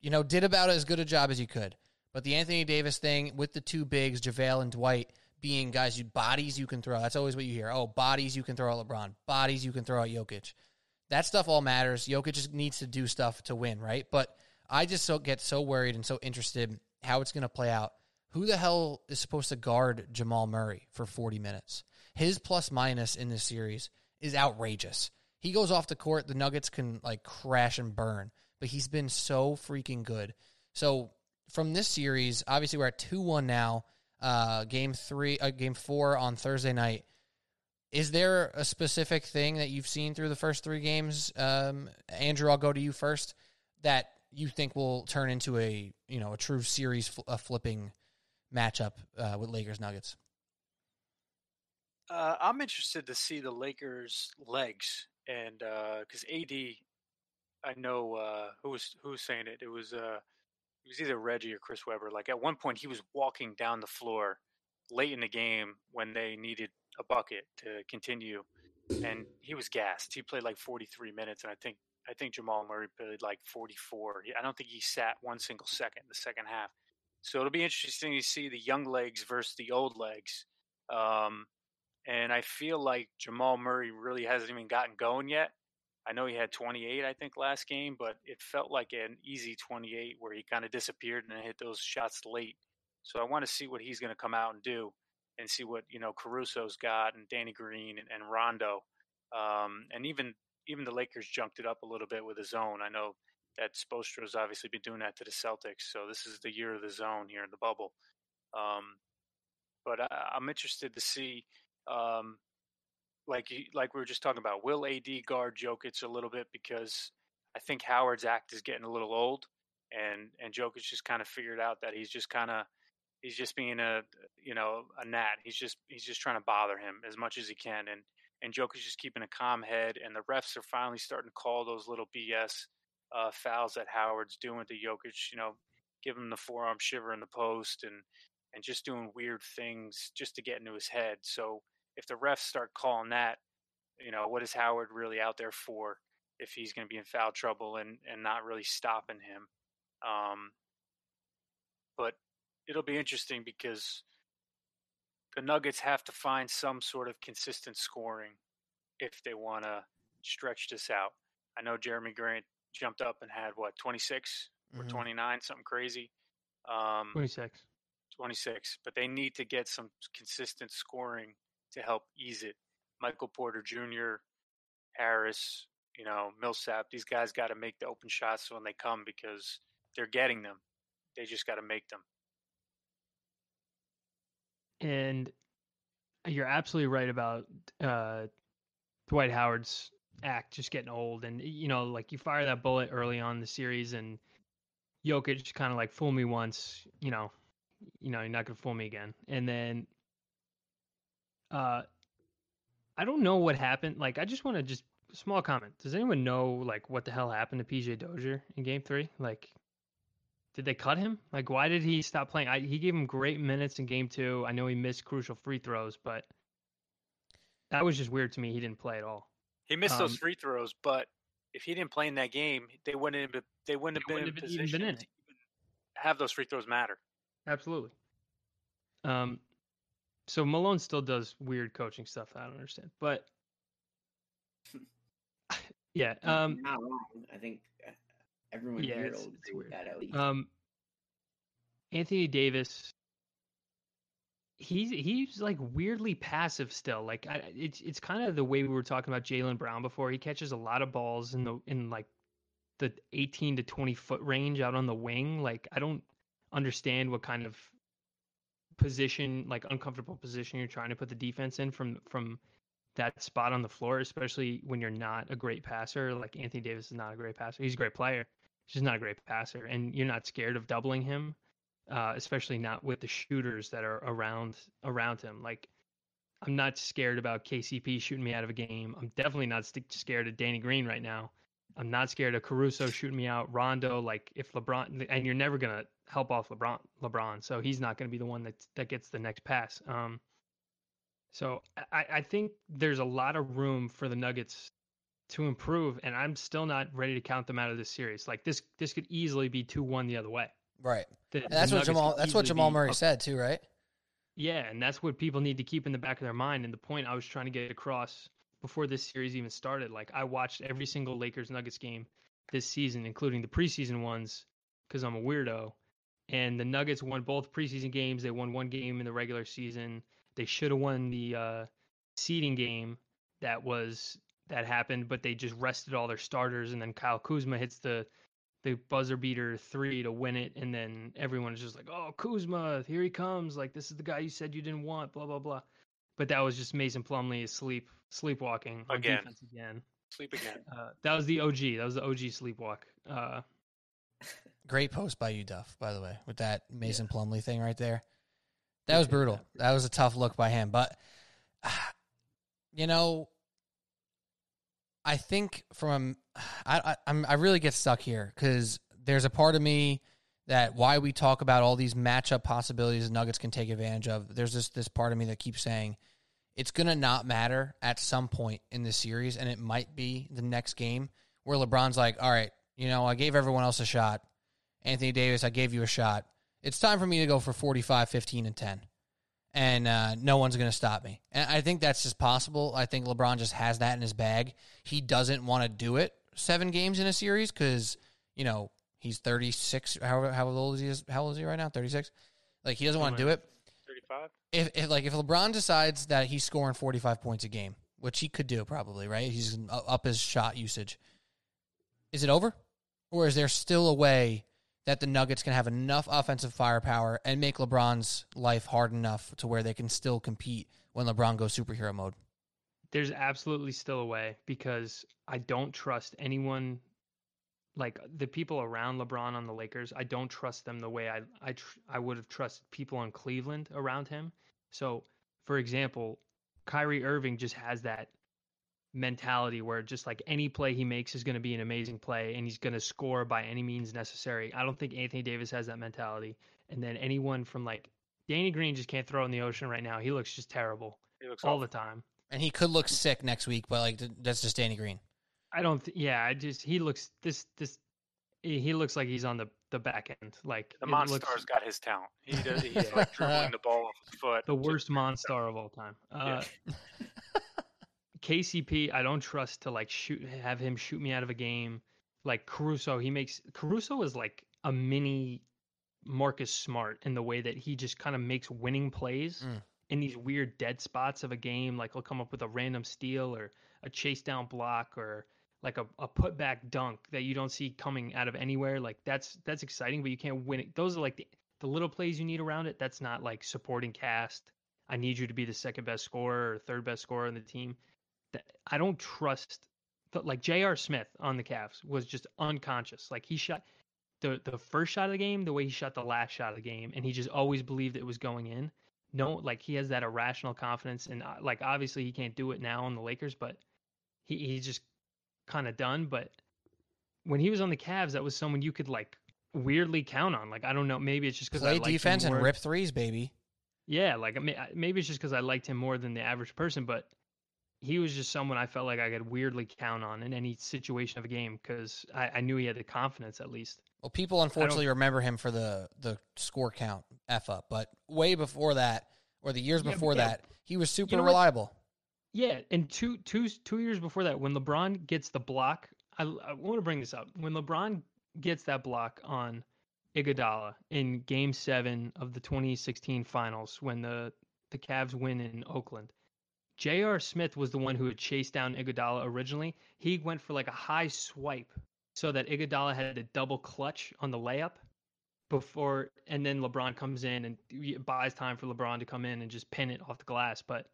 you know, did about as good a job as he could. But the Anthony Davis thing with the two bigs, JaVale and Dwight, being guys, you bodies you can throw. That's always what you hear. Oh, bodies you can throw at LeBron, bodies you can throw at Jokic. That stuff all matters. Jokic just needs to do stuff to win, right? But I just so get so worried and so interested how it's going to play out. Who the hell is supposed to guard Jamal Murray for 40 minutes? His plus minus in this series is outrageous. He goes off the court, the Nuggets can like crash and burn, but he's been so freaking good. So from this series, obviously we're at 2-1 now. Uh, game 3 uh, game 4 on Thursday night. Is there a specific thing that you've seen through the first 3 games? Um, Andrew, I'll go to you first that you think will turn into a, you know, a true series fl- a flipping matchup uh, with Lakers Nuggets. Uh, I'm interested to see the Lakers' legs, and because AD, I know uh, who was who was saying it. It was uh, it was either Reggie or Chris Webber. Like at one point, he was walking down the floor late in the game when they needed a bucket to continue, and he was gassed. He played like 43 minutes, and I think I think Jamal Murray played like 44. I don't think he sat one single second in the second half. So it'll be interesting to see the young legs versus the old legs. Um, and I feel like Jamal Murray really hasn't even gotten going yet. I know he had 28, I think, last game, but it felt like an easy 28 where he kind of disappeared and hit those shots late. So I want to see what he's going to come out and do, and see what you know Caruso's got and Danny Green and, and Rondo, um, and even even the Lakers junked it up a little bit with the zone. I know that Spoelstra's obviously been doing that to the Celtics, so this is the year of the zone here in the bubble. Um, but I, I'm interested to see um, like like we were just talking about, will AD guard Jokic a little bit because I think Howard's act is getting a little old, and and Jokic just kind of figured out that he's just kind of he's just being a you know a gnat. He's just he's just trying to bother him as much as he can, and and Jokic just keeping a calm head, and the refs are finally starting to call those little BS uh, fouls that Howard's doing to Jokic. You know, give him the forearm shiver in the post, and and just doing weird things just to get into his head. So if the refs start calling that, you know, what is Howard really out there for if he's going to be in foul trouble and, and not really stopping him? Um, but it'll be interesting because the Nuggets have to find some sort of consistent scoring if they want to stretch this out. I know Jerami Grant jumped up and had what 26 or Mhm. 29, something crazy. Um, 26. 26, but they need to get some consistent scoring to help ease it. Michael Porter Jr., Harris, you know, Millsap, these guys got to make the open shots when they come because they're getting them. They just got to make them. And you're absolutely right about uh, Dwight Howard's act just getting old. And, you know, like you fire that bullet early on the series, and Jokic kind of like, fool me once, you know, you know, you're not going to fool me again. And then uh, I don't know what happened. Like, I just want to just, small comment. Does anyone know, like, what the hell happened to PJ Dozier in game three? Like, did they cut him? Like, why did he stop playing? I, he gave him great minutes in game two. I know he missed crucial free throws, but that was just weird to me. He didn't play at all. He missed those Um, free throws, but if he didn't play in that game, they wouldn't have been, they wouldn't have They been wouldn't in have even position been in to have those free throws matter. Absolutely. Um, so Malone still does weird coaching stuff that I don't understand, but yeah, um, not wrong. I think uh, everyone Yeah, here it's- it's weird. that at least. um, Anthony Davis. He's he's like weirdly passive still. Like I, it's it's kind of the way we were talking about Jaylen Brown before. He catches a lot of balls in the in like the 18 to 20 foot range out on the wing. Like I don't understand what kind of position, like uncomfortable position you're trying to put the defense in from from that spot on the floor, especially when you're not a great passer. Like Anthony Davis is not a great passer. He's a great player. He's just not a great passer, and you're not scared of doubling him, uh, especially not with the shooters that are around around him. Like I'm not scared about KCP shooting me out of a game. I'm definitely not scared of Danny Green right now. I'm not scared of Caruso shooting me out. Rondo, like if LeBron, and you're never gonna help off LeBron. LeBron, so he's not gonna be the one that that gets the next pass. Um, so I, I think there's a lot of room for the Nuggets to improve, and I'm still not ready to count them out of this series. Like this, this could easily be two one the other way. Right. The- And that's what Jamal. That's what Jamal Murray up- said too, right? yeah, and that's what people need to keep in the back of their mind. And the point I was trying to get across before this series even started, like I watched every single Lakers Nuggets game this season, including the preseason ones, because I'm a weirdo. And the Nuggets won both preseason games. They won one game in the regular season. They should have won the uh, seeding game that was that happened, but they just rested all their starters. And then Kyle Kuzma hits the the buzzer beater three to win it, and then everyone is just like, "Oh, Kuzma, here he comes! Like this is the guy you said you didn't want." Blah blah blah. But that was just Mason Plumlee asleep, sleepwalking on Again. defense again. Sleep again. Uh, that was the OG. That was the OG sleepwalk. Uh, Great post by you, Duff. By the way, with that Mason Plumlee thing right there, that was brutal. That was a tough look by him. But you know, I think from I I, I'm, I really get stuck here because there's a part of me that why we talk about all these matchup possibilities Nuggets can take advantage of. There's this this part of me that keeps saying it's gonna not matter at some point in this series, and it might be the next game where LeBron's like, "All right, you know, I gave everyone else a shot. Anthony Davis, I gave you a shot. It's time for me to go for 45, 15, and 10. And uh, no one's going to stop me. And I think that's just possible. I think LeBron just has that in his bag. He doesn't want to do it seven games in a series because, you know, he's 36. How, how old is he? How old is he right now? 36? Like, he doesn't want to do it. 35? If, if, like, if LeBron decides that he's scoring 45 points a game, which he could do probably, right? He's up his shot usage. Is it over? Or is there still a way that the Nuggets can have enough offensive firepower and make LeBron's life hard enough to where they can still compete when LeBron goes superhero mode? there's absolutely still a way because I don't trust anyone like the people around LeBron on the Lakers. I don't trust them the way I I tr- I would have trusted people in Cleveland around him. So, for example, Kyrie Irving just has that mentality where just like any play he makes is going to be an amazing play and he's going to score by any means necessary. I don't think Anthony Davis has that mentality. And then anyone from like Danny Green just can't throw in the ocean right now. He looks just terrible He looks all awful. the time. And he could look sick next week, but like that's just Danny Green. I don't. Th- yeah, I just he looks this this. He he looks like he's on the the back end. Like The it Monstar's looks got his talent. He does, he's Yeah. like dribbling the ball off his foot. the worst Monstar of all time. Uh, KCP, I don't trust to like shoot have him shoot me out of a game. Like Caruso, he makes Caruso is like a mini Marcus Smart in the way that he just kind of makes winning plays Mm. in these weird dead spots of a game. Like he'll come up with a random steal or a chase down block or like a, a putback dunk that you don't see coming out of anywhere. Like that's that's exciting, but you can't win it. Those are like the, the little plays you need around it. That's not like supporting cast. I need you to be the second best scorer or third best scorer on the team. That I don't trust. But like J.R. Smith on the Cavs was just unconscious. Like he shot the the first shot of the game the way he shot the last shot of the game, and he just always believed it was going in. No, like he has that irrational confidence, and uh, like obviously he can't do it now on the Lakers, but he he's just kind of done. But when he was on the Cavs, that was someone you could like weirdly count on. Like I don't know, maybe it's just because I Play liked defense and rip threes, baby. Yeah, like I maybe it's just because I liked him more than the average person, but he was just someone I felt like I could weirdly count on in any situation of a game because I, I knew he had the confidence at least. Well, people unfortunately remember him for the the score count f up, but way before that, or the years Yeah, before yeah. that, he was super know what? Yeah, and two two two years before that, when LeBron gets the block, I, I want to bring this up. When LeBron gets that block on Iguodala in Game Seven of the 2016 Finals, when the the Cavs win in Oakland, J.R. Smith was the one who had chased down Iguodala originally. He went for like a high swipe so that Iguodala had to double clutch on the layup before, and then LeBron comes in and buys time for LeBron to come in and just pin it off the glass. But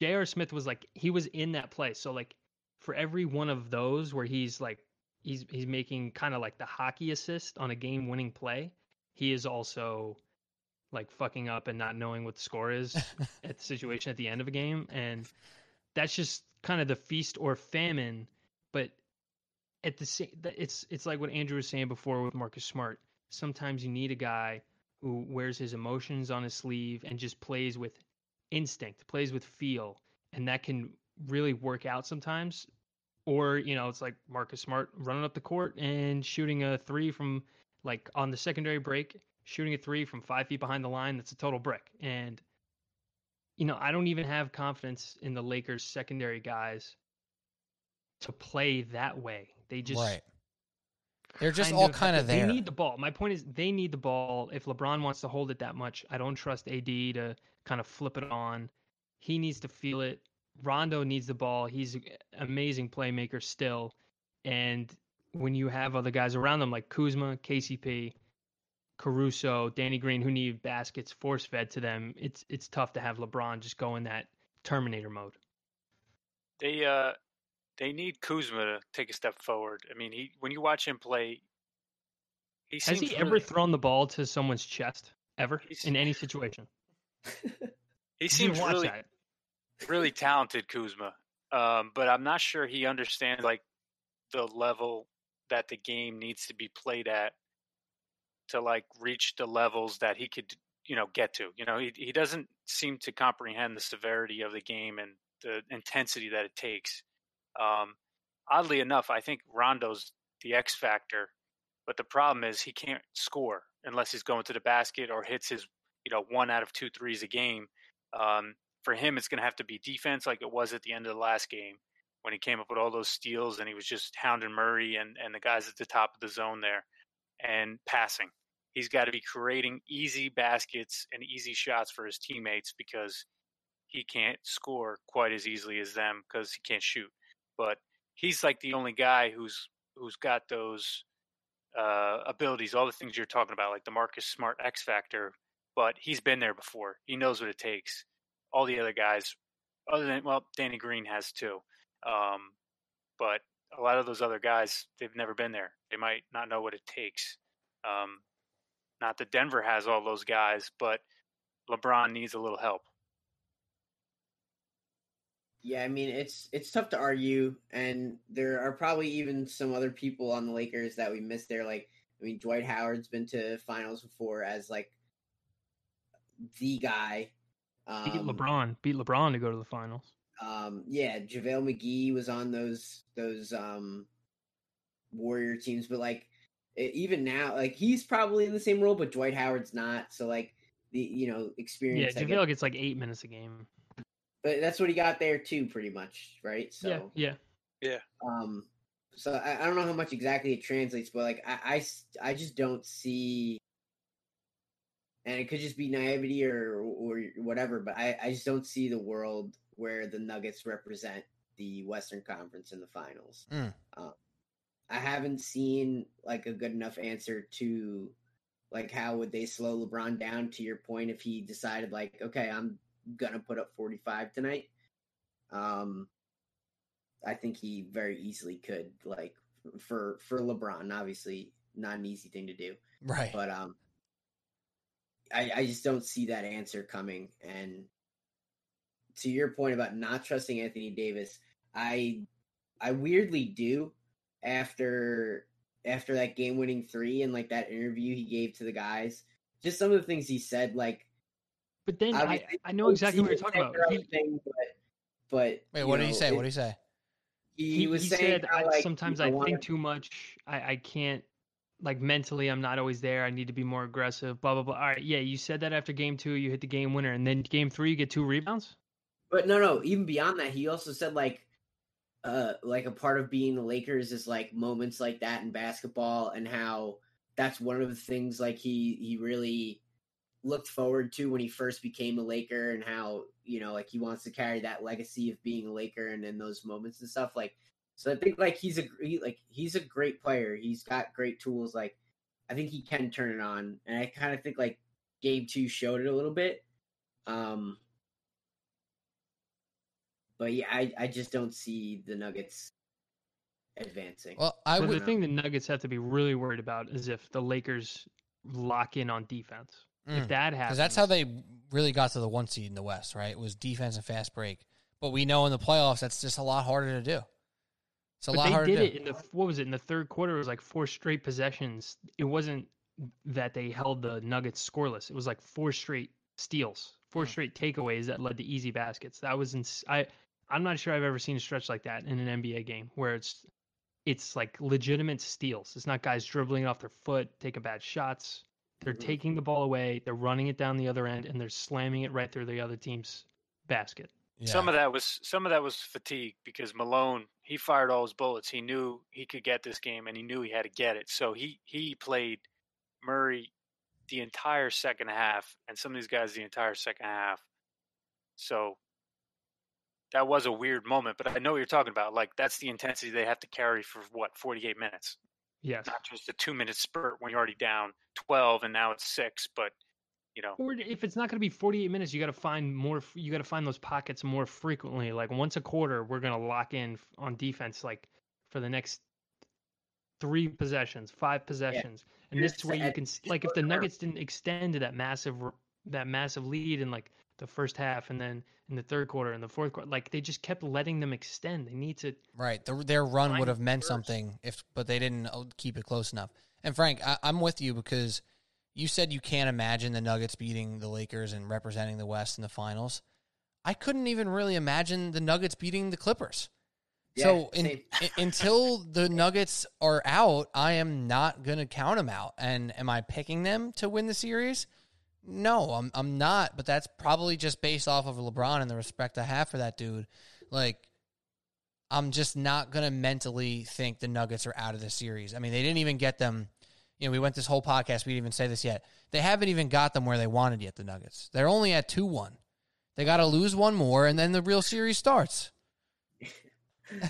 J.R. Smith was like he was in that play. So like for every one of those where he's like he's he's making kind of like the hockey assist on a game winning play, he is also like fucking up and not knowing what the score is at the situation at the end of a game and that's just kind of the feast or famine but at the same it's it's like what Andrew was saying before with Marcus Smart sometimes you need a guy who wears his emotions on his sleeve and just plays with instinct plays with feel and that can really work out sometimes. Or you know it's like Marcus Smart running up the court and shooting a three from like on the secondary break shooting a three from five feet behind the line that's a total brick. And you know I don't even have confidence in the Lakers secondary guys to play that way. They just right. They're just kind all of- kind of They there. need the ball. My point is, they need the ball. If LeBron wants to hold it that much, I don't trust AD to kind of flip it on. He needs to feel it. Rondo needs the ball. He's an amazing playmaker still. And when you have other guys around them like Kuzma, KCP, Caruso, Danny Green, who need baskets force fed to them, it's it's tough to have LeBron just go in that Terminator mode. They uh they need Kuzma to take a step forward. I mean, he when you watch him play, he Has seems he ever thrown the ball to someone's chest ever in any situation? he seems really that. really talented Kuzma. Um, but I'm not sure he understands like the level that the game needs to be played at to like reach the levels that he could you know get to. You know, he he doesn't seem to comprehend the severity of the game and the intensity that it takes. Um, oddly enough, I think Rondo's the X factor, but the problem is he can't score unless he's going to the basket or hits his you know one out of two threes a game. Um, for him, it's going to have to be defense like it was at the end of the last game when he came up with all those steals and he was just hounding Murray and, and the guys at the top of the zone there and passing. He's got to be creating easy baskets and easy shots for his teammates because he can't score quite as easily as them because he can't shoot. But he's like the only guy who's who's got those uh, abilities, all the things you're talking about, like the Marcus Smart X factor. But he's been there before. He knows what it takes. All the other guys, other than well, Danny Green has too. Um, but a lot of those other guys, they've never been there. They might not know what it takes. Um, not that Denver has all those guys, but LeBron needs a little help. Yeah, I mean it's it's tough to argue, and there are probably even some other people on the Lakers that we missed there. Like, I mean, Dwight Howard's been to finals before as like the guy. Beat Um, LeBron. Beat LeBron to go to the finals. Um, yeah, JaVale McGee was on those those um Warrior teams, but like e- even now, like he's probably in the same role, but Dwight Howard's not. So like the you know experience, guess- JaVale gets like eight minutes a game. But that's what he got there too, pretty much, right? So yeah, yeah. yeah. um so I, I don't know how much exactly it translates but like I, I just don't see and it could just be naivety or or whatever but i i just don't see the world where the nuggets represent the western conference in the finals Mm. um, i haven't seen like a good enough answer to like how would they slow lebron down to your point if he decided like okay i'm gonna put up 45 tonight. Um I think he very easily could like for for LeBron obviously not an easy thing to do. Right. but um I I just don't see that answer coming. And to your point about not trusting Anthony Davis I I weirdly do after after that game winning three and like that interview he gave to the guys, just some of the things he said, like But then I, obviously, I know exactly what you're talking about. He, thing, but, but Wait, you what did he say? it- What did he say? he, he, was he saying said I, like, sometimes I think wanna- too much. I, I can't like mentally I'm not always there. I need to be more aggressive. Blah blah blah. All right, yeah, you said that after game two, you hit the game winner, and then game three, you get two rebounds. But no, no. Even beyond that, he also said like, uh, like a part of being the Lakers is like moments like that in basketball, and how that's one of the things like he he really looked forward to when he first became a Laker, and how you know like he wants to carry that legacy of being a Laker, and in those moments and stuff like. So I think like he's a he, like he's a great player. He's got great tools. Like I think he can turn it on, and I kind of think like game two showed it a little bit. Um, but yeah, I, I just don't see the Nuggets advancing. Well, I but would. the thing the Nuggets have to be really worried about is if the Lakers lock in on defense. If Mm. that happens, Because that's how they really got to the one seed in the West, right? It was defense and fast break. But we know in the playoffs that's just a lot harder to do. It's a But lot they harder did to it in the what was it in the third quarter? It was like four straight possessions. It wasn't that they held the Nuggets scoreless. It was like four straight steals, four Hmm. straight takeaways that led to easy baskets. That was ins- I I'm not sure I've ever seen a stretch like that in an NBA game where it's it's like legitimate steals. It's not guys dribbling off their foot, taking bad shots. They're Mhm. taking the ball away, they're running it down the other end, and they're slamming it right through the other team's basket. Yeah. Some of that was some of that was fatigue because Malone he fired all his bullets. He knew he could get this game and he knew he had to get it. So he he played Murray the entire second half and some of these guys the entire second half. So that was a weird moment, but I know what you're talking about. Like that's the intensity they have to carry for what 48 minutes, Yes. not just a two minute spurt when you're already down 12 and now it's six. But you know, Or if it's not going to be 48 minutes, you got to find more. You got to find those pockets more frequently. Like once a quarter, we're going to lock in on defense, like for the next three possessions, five possessions, and this way you can like if the Nuggets didn't extend to that massive, that massive lead and like the first half, and then in the third quarter and the fourth quarter, like they just kept letting them extend. They need to. Right. The, their run would have meant first. something if, but they didn't uh, keep it close enough. And Frank, I, I'm with you because you said you can't imagine the Nuggets beating the Lakers and representing the West in the finals. I couldn't even really imagine the Nuggets beating the Clippers. so in, until the Nuggets are out, I am not going to count them out. And am I picking them to win the series? No, I'm I'm not. But that's probably just based off of LeBron and the respect I have for that dude. Like, I'm just not gonna mentally think the Nuggets are out of the series. I mean, they didn't even get them. You know, we went this whole podcast. We didn't even say this yet. They haven't even got them where they wanted yet. The Nuggets. They're only at two one. They got to lose one more, and then the real series starts.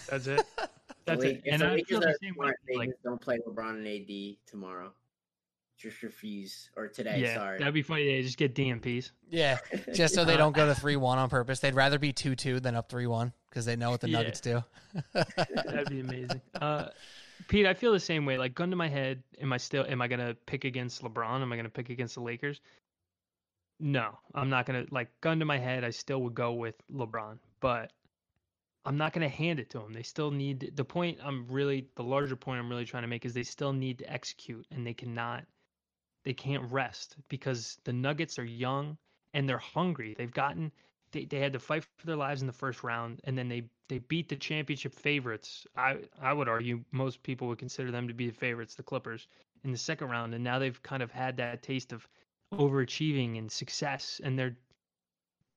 That's it. That's the it. And I Lakers feel the are same way. smart. They Like, don't play LeBron and AD tomorrow. Just refuse or today. yeah, sorry. that'd be funny. They just get DNPs. Yeah, just so they don't go to three one on purpose. They'd rather be two two than up three one because they know what the Yeah. Nuggets do. That'd be amazing. Uh, Pete, I feel the same way. Like gun to my head, am I still am I gonna pick against LeBron? Am I gonna pick against the Lakers? No, I'm not gonna like gun to my head. I still would go with LeBron, but I'm not gonna hand it to them. They still need the point. I'm really the larger point I'm really trying to make is they still need to execute, and they cannot. They can't rest because the Nuggets are young and they're hungry. They've gotten they, they had to fight for their lives in the first round and then they they beat the championship favorites i i would argue most people would consider them to be the favorites the clippers in the second round and now they've kind of had that taste of overachieving and success and they're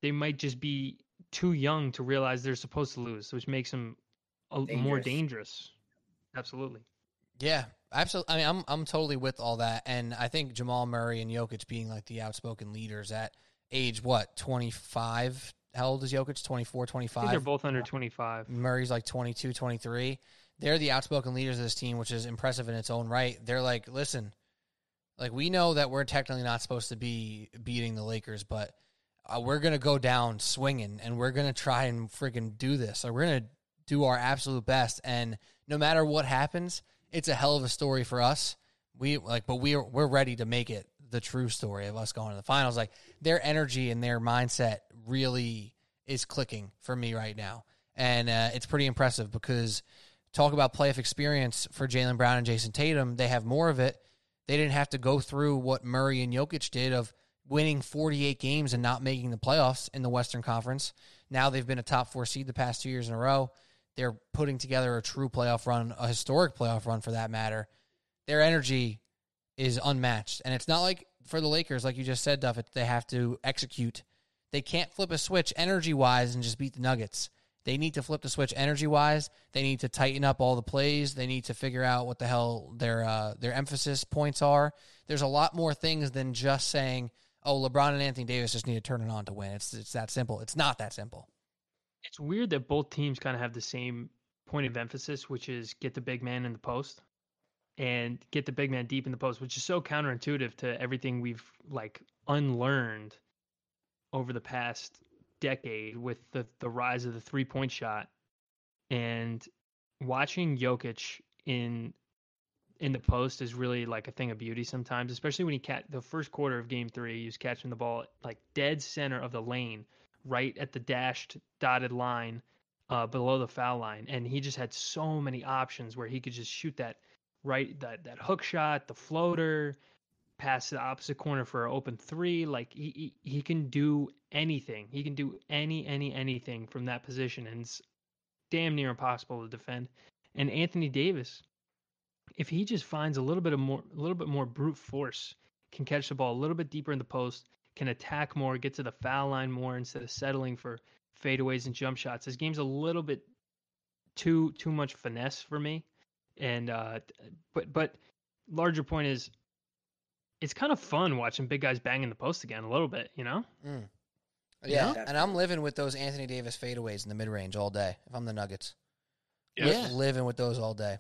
they might just be too young to realize they're supposed to lose which makes them a, more Dangerous. dangerous absolutely Yeah, absolutely. I mean, I'm I'm totally with all that, and I think Jamal Murray and Jokic being like the outspoken leaders at age what 25. How old is Jokic? 24, i think 25. they're both under 25 Murray's like 22, 23. They're the outspoken leaders of this team, which is impressive in its own right. They're like, listen, like we know that we're technically not supposed to be beating the Lakers, but uh, we're gonna go down swinging, and we're gonna try and freaking do this. Like we're gonna do our absolute best, and no matter what happens, it's a hell of a story for us. We like, but we're we're ready to make it the true story of us going to the finals. Like their energy and their mindset really is clicking for me right now, and uh, it's pretty impressive because talk about playoff experience for Jaylen Brown and Jayson Tatum. They have more of it. They didn't have to go through what Murray and Jokic did of winning 48 games and not making the playoffs in the Western Conference. Now they've been a top four seed the past two years in a row. They're putting together a true playoff run, a historic playoff run for that matter. Their energy is unmatched. And it's not like for the Lakers, like you just said, Duff, they have to execute. They can't flip a switch energy wise and just beat the Nuggets. They need to flip the switch energy wise. They need to tighten up all the plays. They need to figure out what the hell their uh, their emphasis points are. There's a lot more things than just saying, "Oh, LeBron and Anthony Davis just need to turn it on to win." It's it's that simple. It's not that simple. It's weird that both teams kind of have the same point of emphasis, which is get the big man in the post and get the big man deep in the post, which is so counterintuitive to everything we've like unlearned over the past decade with the, the rise of the three point shot and watching Jokic in in the post is really like a thing of beauty sometimes, especially when he cat the first quarter of game three, he was catching the ball like dead center of the lane, right at the dashed dotted line, uh, below the foul line. And he just had so many options where he could just shoot that right that that hook shot, the floater, pass the opposite corner for an open three. Like he, he, he can do anything. He can do any any anything from that position, and it's damn near impossible to defend. And Anthony Davis, if he just finds a little bit of more, a little bit more brute force, can catch the ball a little bit deeper in the post, can attack more, get to the foul line more instead of settling for fadeaways and jump shots. This game's a little bit too too much finesse for me. And uh, but but larger point is it's kind of fun watching big guys banging the post again a little bit, you know? Mm. Yeah, Yeah. and I'm living with those Anthony Davis fadeaways in the mid range all day. If I'm the Nuggets, Yeah. living with those all day.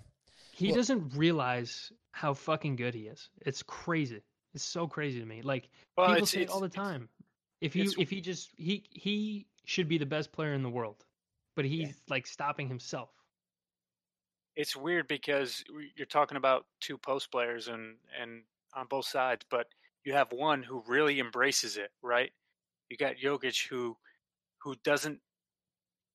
He Well- doesn't realize how fucking good he is. It's crazy. It's so crazy to me. Like Well, people say it all the time. If he if he just he he should be the best player in the world, but he's like stopping himself. it's weird because you're talking about two post players and and on both sides, but you have one who really embraces it, right? You got Jokic who who doesn't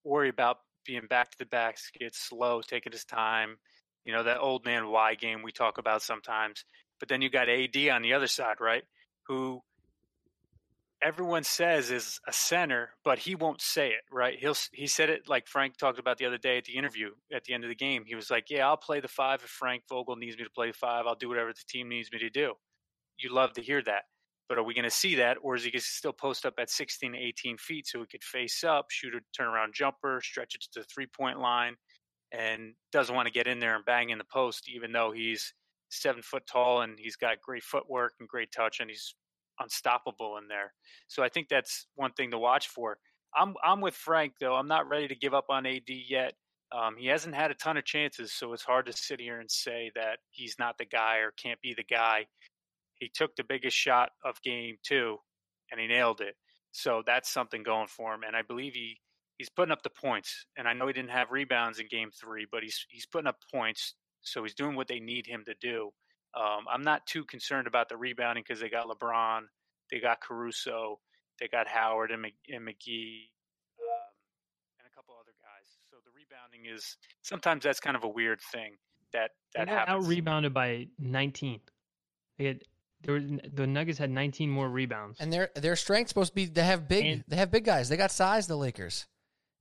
worry about being back to the basket, slow, taking his time. You know that old man Y game we talk about sometimes. But then you got AD on the other side, right? Who everyone says is a center, but he won't say it, right? He'll he said it like Frank talked about the other day at the interview at the end of the game. He was like, "Yeah, I'll play the five if Frank Vogel needs me to play the five. I'll do whatever the team needs me to do." You love to hear that, but are we going to see that, or is he still post up at 16 to 18 feet so he could face up, shoot a turnaround jumper, stretch it to the three point line, and doesn't want to get in there and bang in the post, even though he's seven foot tall and he's got great footwork and great touch and he's unstoppable in there. So I think that's one thing to watch for. I'm I'm with Frank though. I'm not ready to give up on AD yet. Um, he hasn't had a ton of chances, so it's hard to sit here and say that he's not the guy or can't be the guy. He took the biggest shot of game two, and he nailed it. So that's something going for him, and I believe he he's putting up the points. And I know he didn't have rebounds in game three, but he's he's putting up points. So he's doing what they need him to do. Um, I'm not too concerned about the rebounding because they got LeBron, they got Caruso, they got Howard and, Mc, and McGee, um, and a couple other guys. So the rebounding is sometimes that's kind of a weird thing that that they happens. out rebounded by 19. They had there were, the Nuggets had 19 more rebounds. And their their strength's supposed to be they have big And- they have big guys. They got size the Lakers,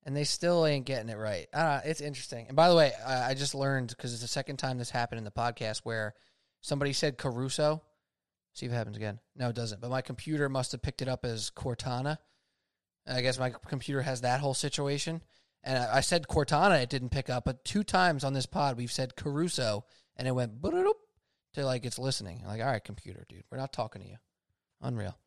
and they still ain't getting it right. Uh, it's interesting. And by the way, I, I just learned because it's the second time this happened in the podcast where somebody said Caruso. See if it happens again. No, it doesn't. But my computer must have picked it up as Cortana. I guess my computer has that whole situation. And I, I said Cortana, it didn't pick up. But two times on this pod, we've said Caruso, and it went to like it's listening. I'm like, all right, computer, dude, we're not talking to you. Unreal.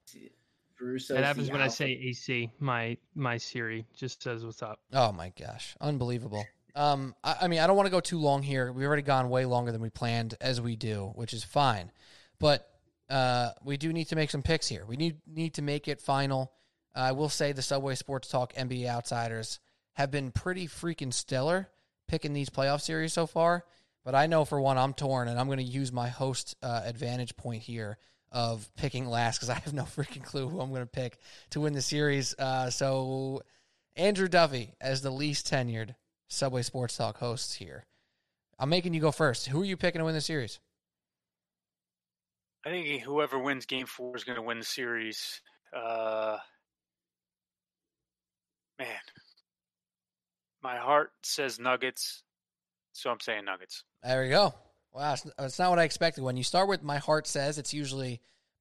Caruso. that happens when I say AC. My my Siri just says what's up. Oh my gosh, unbelievable. Um, I, I mean, I don't want to go too long here. We've already gone way longer than we planned, as we do, which is fine. But uh, we do need to make some picks here. We need need to make it final. I will say the Subway Sports Talk NBA outsiders have been pretty freaking stellar picking these playoff series so far. But I know for one, I'm torn, and I'm going to use my host uh, advantage point here of picking last because I have no freaking clue who I'm going to pick to win the series. Uh, so Andrew Duffy as the least tenured Subway Sports Talk host here. I'm making you go first. Who are you picking to win the series? I think whoever wins Game Four is going to win the series. Uh, man, my heart says Nuggets, so I'm saying Nuggets. There we go. Wow, it's, it's not what I expected. When you start with my heart says, it's usually,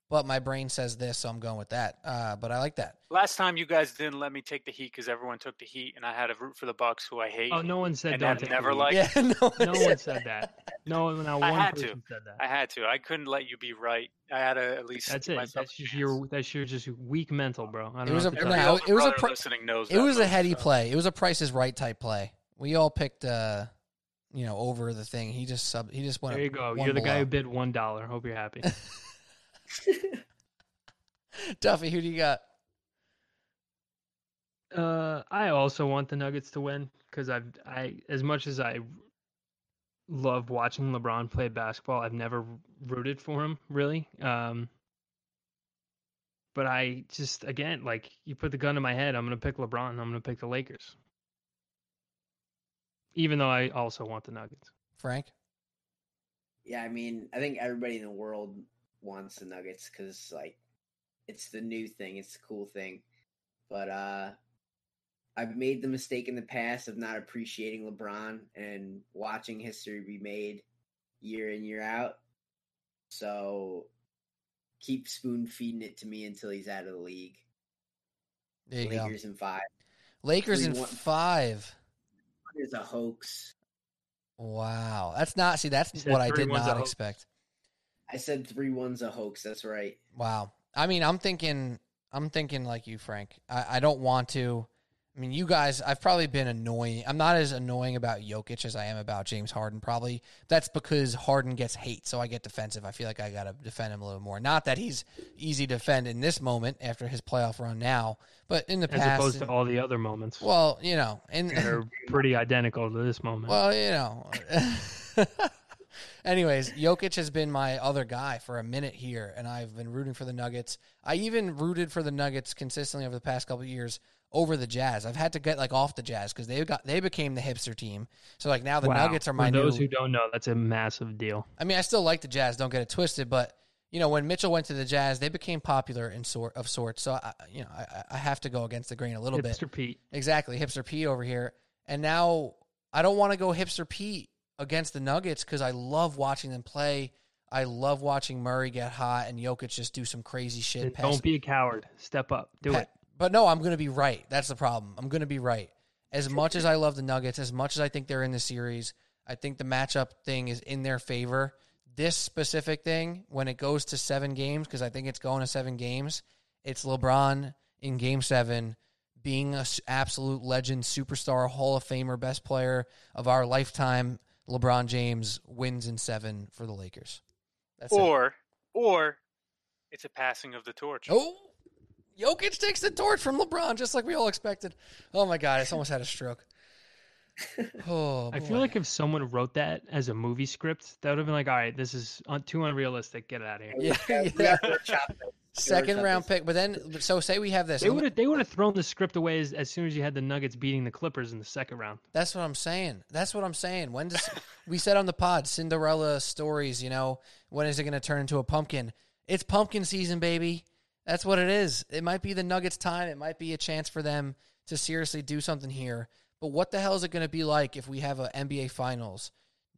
but my brain says this, so I'm going with that. Uh, but I like that. Last time you guys didn't let me take the Heat because everyone took the Heat, and I had to root for the Bucks, who I hate. Oh, no one said and don't I've never the liked. Yeah, no, No one said that. No, not I one had to. said that. I had to. I couldn't let you be right. I had to at least. That's it. That's just chance. your. That's your just weak mental, bro. I don't It was know a- what to Every tell no, it was a brother pro- listening knows It was a heady so. play. It was a Price is Right type play. We all picked, uh, you know, over the thing. He just sub. He just went. There you go. You're the guy below. who bid one dollar. Hope you're happy. Duffy, who do you got? Uh, I also want the Nuggets to win because I've I as much as I love watching LeBron play basketball, I've never rooted for him really. Um, but I just again like you put the gun to my head, I'm gonna pick LeBron. I'm gonna pick the Lakers, even though I also want the Nuggets. Frank. Yeah, I mean, I think everybody in the world wants the Nuggets because like it's the new thing, it's the cool thing. But uh I've made the mistake in the past of not appreciating LeBron and watching history be made year in year out. So keep spoon feeding it to me until he's out of the league. There you go. Lakers in five. Lakers Three, in one. five. It's a hoax. Wow, that's not. See, that's what I did not expect. I said three one's a hoax. That's right. Wow. I mean, I'm thinking. I'm thinking like you, Frank. I, I don't want to. I mean, you guys. I've probably been annoying. I'm not as annoying about Jokic as I am about James Harden. Probably that's because Harden gets hate, so I get defensive. I feel like I gotta defend him a little more. Not that he's easy to defend in this moment after his playoff run now, but in the As past. opposed to all the other moments well, you know, and they're pretty identical to this moment. Well, you know. Anyways, Jokic has been my other guy for a minute here, and I've been rooting for the Nuggets. I even rooted for the Nuggets consistently over the past couple of years over the Jazz. I've had to get like off the Jazz because they got they became the hipster team. So like now the Wow. Nuggets are my For those new. who don't know, that's a massive deal. I mean, I still like the Jazz. Don't get it twisted, but you know when Mitchell went to the Jazz, they became popular in sort of sorts. So I, you know I, I have to go against the grain a little bit. Hipster Pete. Exactly, hipster P over here. And now I don't want to go hipster P against the Nuggets because I love watching them play. I love watching Murray get hot and Jokic just do some crazy shit. Pass- Don't be a coward. Step up. Do pa- it. But no, I'm going to be right. That's the problem. I'm going to be right. As much as I love the Nuggets, as much as I think they're in the series, I think the matchup thing is in their favor. This specific thing, when it goes to seven games, because I think it's going to seven games, it's LeBron in game seven being an absolute legend, superstar, Hall of Famer, best player of our lifetime. LeBron James wins in seven for the Lakers. That's it. Or, or it's a passing of the torch. Oh, Jokic takes the torch from LeBron, just like we all expected. Oh my god, I almost had a stroke. Oh, I feel like if someone wrote that as a movie script, that would have been like, all right, this is too unrealistic. Get it out of here. yeah, We yeah. Gotta workshop this. second round pick. But then, so say we have this. They would have they would have thrown the script away as, as soon as you had the Nuggets beating the Clippers in the second round. That's what I'm saying. That's what I'm saying. When does we said on the pod Cinderella stories? You know, when is it going to turn into a pumpkin? It's pumpkin season, baby. That's what it is. It might be the Nuggets' time. It might be a chance for them to seriously do something here. But what the hell is it going to be like if we have an NBA Finals,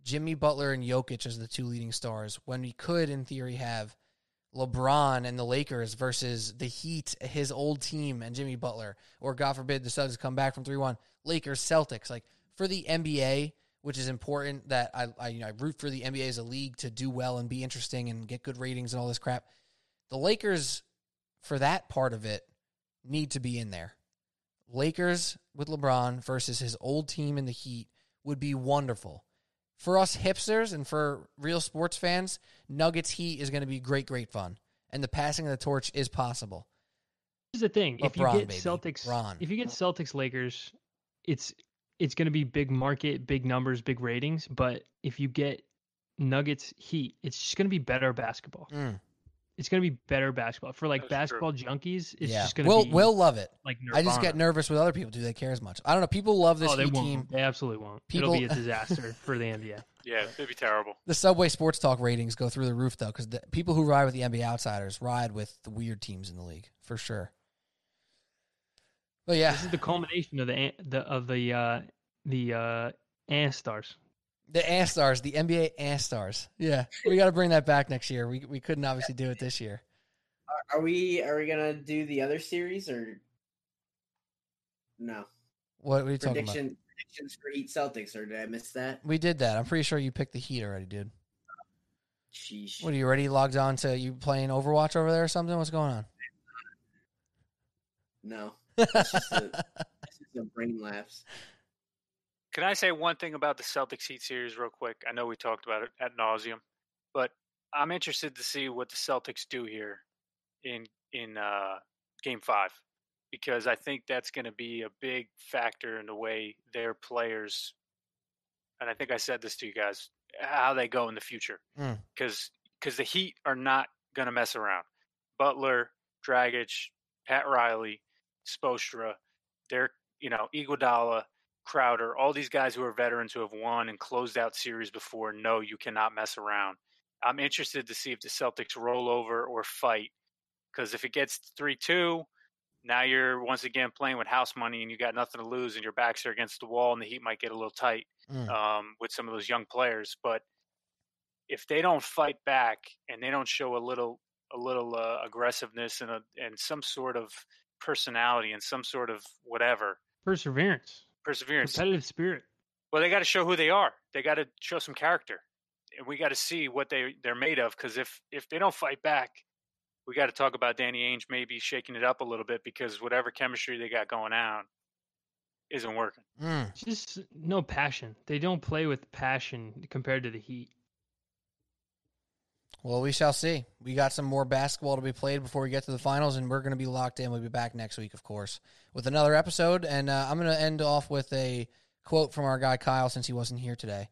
Jimmy Butler and Jokic as the two leading stars, when we could, in theory, have LeBron and the Lakers versus the Heat, his old team, and Jimmy Butler, or God forbid the Suns come back from three one, Lakers Celtics. Like for the NBA, which is important that I I, you know, I root for the NBA as a league to do well and be interesting and get good ratings and all this crap. The Lakers, for that part of it, need to be in there. Lakers with LeBron versus his old team in the Heat would be wonderful. For us hipsters and for real sports fans, Nuggets Heat is going to be great, great fun. And the passing of the torch is possible. Here's the thing: if you get baby. Celtics, if you get Celtics Lakers, it's it's going to be big market, big numbers, big ratings. But if you get Nuggets Heat, it's just going to be better basketball. Mm. It's gonna be better basketball for like That's true. basketball junkies. It's yeah, just gonna we'll be we'll love it. like I just get nervous with other people. Do they care as much? I don't know. People love this Oh, they won't. team. They absolutely won't. People- It'll be a disaster for the NBA. Yeah, it'd be terrible. The Subway Sports Talk ratings go through the roof though, because the people who ride with the NBA outsiders ride with the weird teams in the league for sure. But yeah, This is the culmination of the an- the of the uh, the uh, Ant Stars. The Ant Stars, the NBA Ant Stars. Yeah, we got to bring that back next year. We we couldn't obviously do it this year. Are, are we are we gonna do the other series or no? What are you talking about? Prediction predictions for Heat Celtics, or did I miss that? We did that. I'm pretty sure you picked the Heat already, dude. Sheesh. What are you already logged on to? You playing Overwatch over there or something? What's going on? No, it's just a, it's just a brain lapse. Can I say one thing about the Celtics Heat series real quick? I know we talked about it at nauseum, but I'm interested to see what the Celtics do here in in uh, Game Five because I think that's going to be a big factor in the way their players. And I think I said this to you guys how they go in the future Mm. because because the Heat are not going to mess around. Butler, Dragic, Pat Riley, Spoelstra, they're you know Iguodala, Crowder, all these guys who are veterans who have won and closed out series before know you cannot mess around. I'm interested to see if the Celtics roll over or fight because if it gets three two, now you're once again playing with house money and you got nothing to lose and your backs are against the wall and the Heat might get a little tight Mm. um, with some of those young players. But if they don't fight back and they don't show a little a little uh, aggressiveness and a, and some sort of personality and some sort of whatever Perseverance, perseverance, competitive spirit. well, they got to show who they are. They got to show some character, and we got to see what they they're made of. Because if if they don't fight back, we got to talk about Danny Ainge maybe shaking it up a little bit because whatever chemistry they got going on isn't working. Mm. Just no passion. They don't play with passion compared to the Heat. Well, we shall see. We got some more basketball to be played before we get to the finals, and we're going to be locked in. We'll be back next week, of course, with another episode. And uh, I'm going to end off with a quote from our guy Kyle, since he wasn't here today.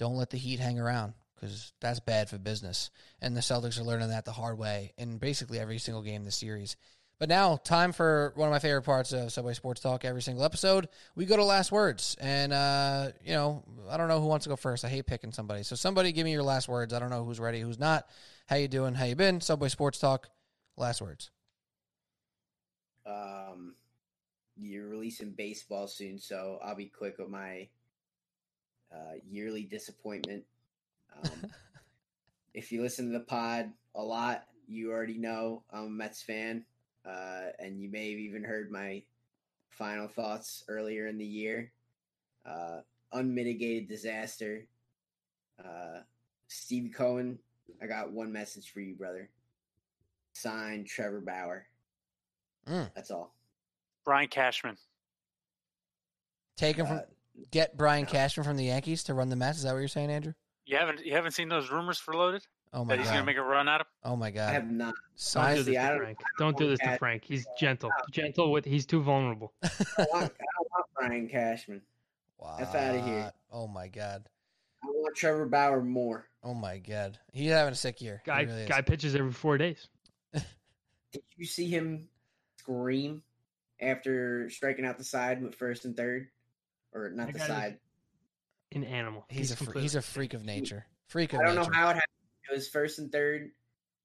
Don't let the Heat hang around because that's bad for business. And the Celtics are learning that the hard way in basically every single game this series. But now, time for one of my favorite parts of Subway Sports Talk every single episode. We go to last words. And, uh, you know, I don't know who wants to go first. I hate picking somebody. So somebody give me your last words. I don't know who's ready, who's not. How you doing? How you been? Subway Sports Talk. Last words. Um, you're releasing baseball soon, so I'll be quick with my uh, yearly disappointment. Um, if you listen to the pod a lot, you already know I'm a Mets fan, uh, and you may have even heard my final thoughts earlier in the year. Uh, unmitigated disaster. Uh, Steve Cohen, I got one message for you, brother. Sign Trevor Bauer. Mm. That's all. Brian Cashman. Take him from Uh, get Brian Cashman from the Yankees to run the Mets. Is that what you're saying, Andrew? You haven't you haven't seen those rumors for loaded Oh my that he's gonna god! make a run at him? oh my god. I have not. Don't do this to don't- Frank. Don't do this to Frank. He's gentle. Gentle with he's too vulnerable. I want, I don't want Brian Cashman. F outta here. Oh my god! I want Trevor Bauer more. Oh my god! He's having a sick year. Guy really guy pitches every four days. Did you see him scream after striking out the side with first and third, or not the side? An animal. He's a fr- completely he's a freak of nature. Freak of I don't nature. know how it happened. It was first and third,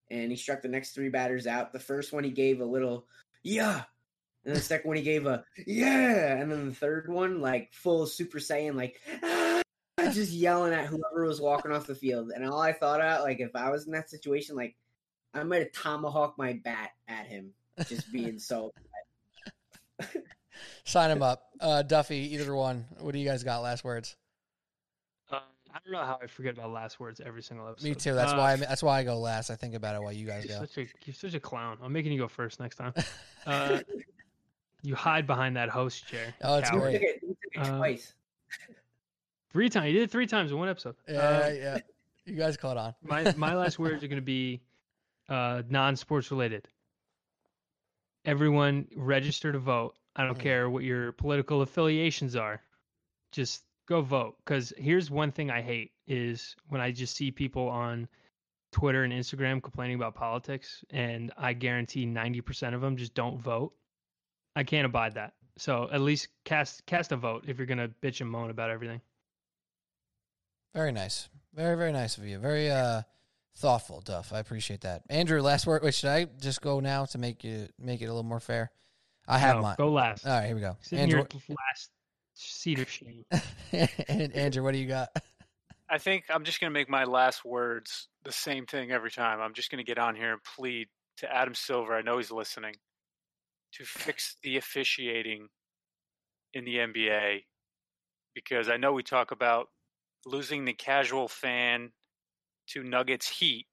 and he struck the next three batters out. The first one he gave a little yeah, and the second one he gave a yeah, and then the third one like full Super Saiyan like ah, just yelling at whoever was walking off the field. And all I thought out like if I was in that situation, like I might have tomahawked my bat at him, just being so. Sign him up, uh, Duffy. Either one. What do you guys got? Last words. I don't know how I forget about last words every single episode. Me too. That's Uh, why. I, that's why I go last. I think about it while you guys You're go. such a you're such a clown. I'm making you go first next time. Uh, you hide behind that host chair. Oh, it's You coward. great. took it, you took it Uh, twice. Three times. You did it three times in one episode. Yeah, Uh, yeah. You guys caught on. my my last words are going to be uh, non-sports related. Everyone register to vote. I don't Mm. care what your political affiliations are. Just go vote cuz here's one thing I hate is when I just see people on Twitter and Instagram complaining about politics, and I guarantee 90% of them just don't vote. I can't abide that. So at least cast cast a vote if you're gonna bitch and moan about everything. Very nice. Very, very nice of you. Very uh thoughtful, Duff. I appreciate that. Andrew, last word. Wait, should I just go now to make you make it a little more fair? I have No, mine. Go last. All right, here we go. Sit Andrew, your last seat of shame. and Andrew, what do you got? I think I'm just going to make my last words the same thing every time. I'm just going to get on here and plead to Adam Silver. I know he's listening to fix the officiating in the NBA because I know we talk about losing the casual fan to Nuggets Heat,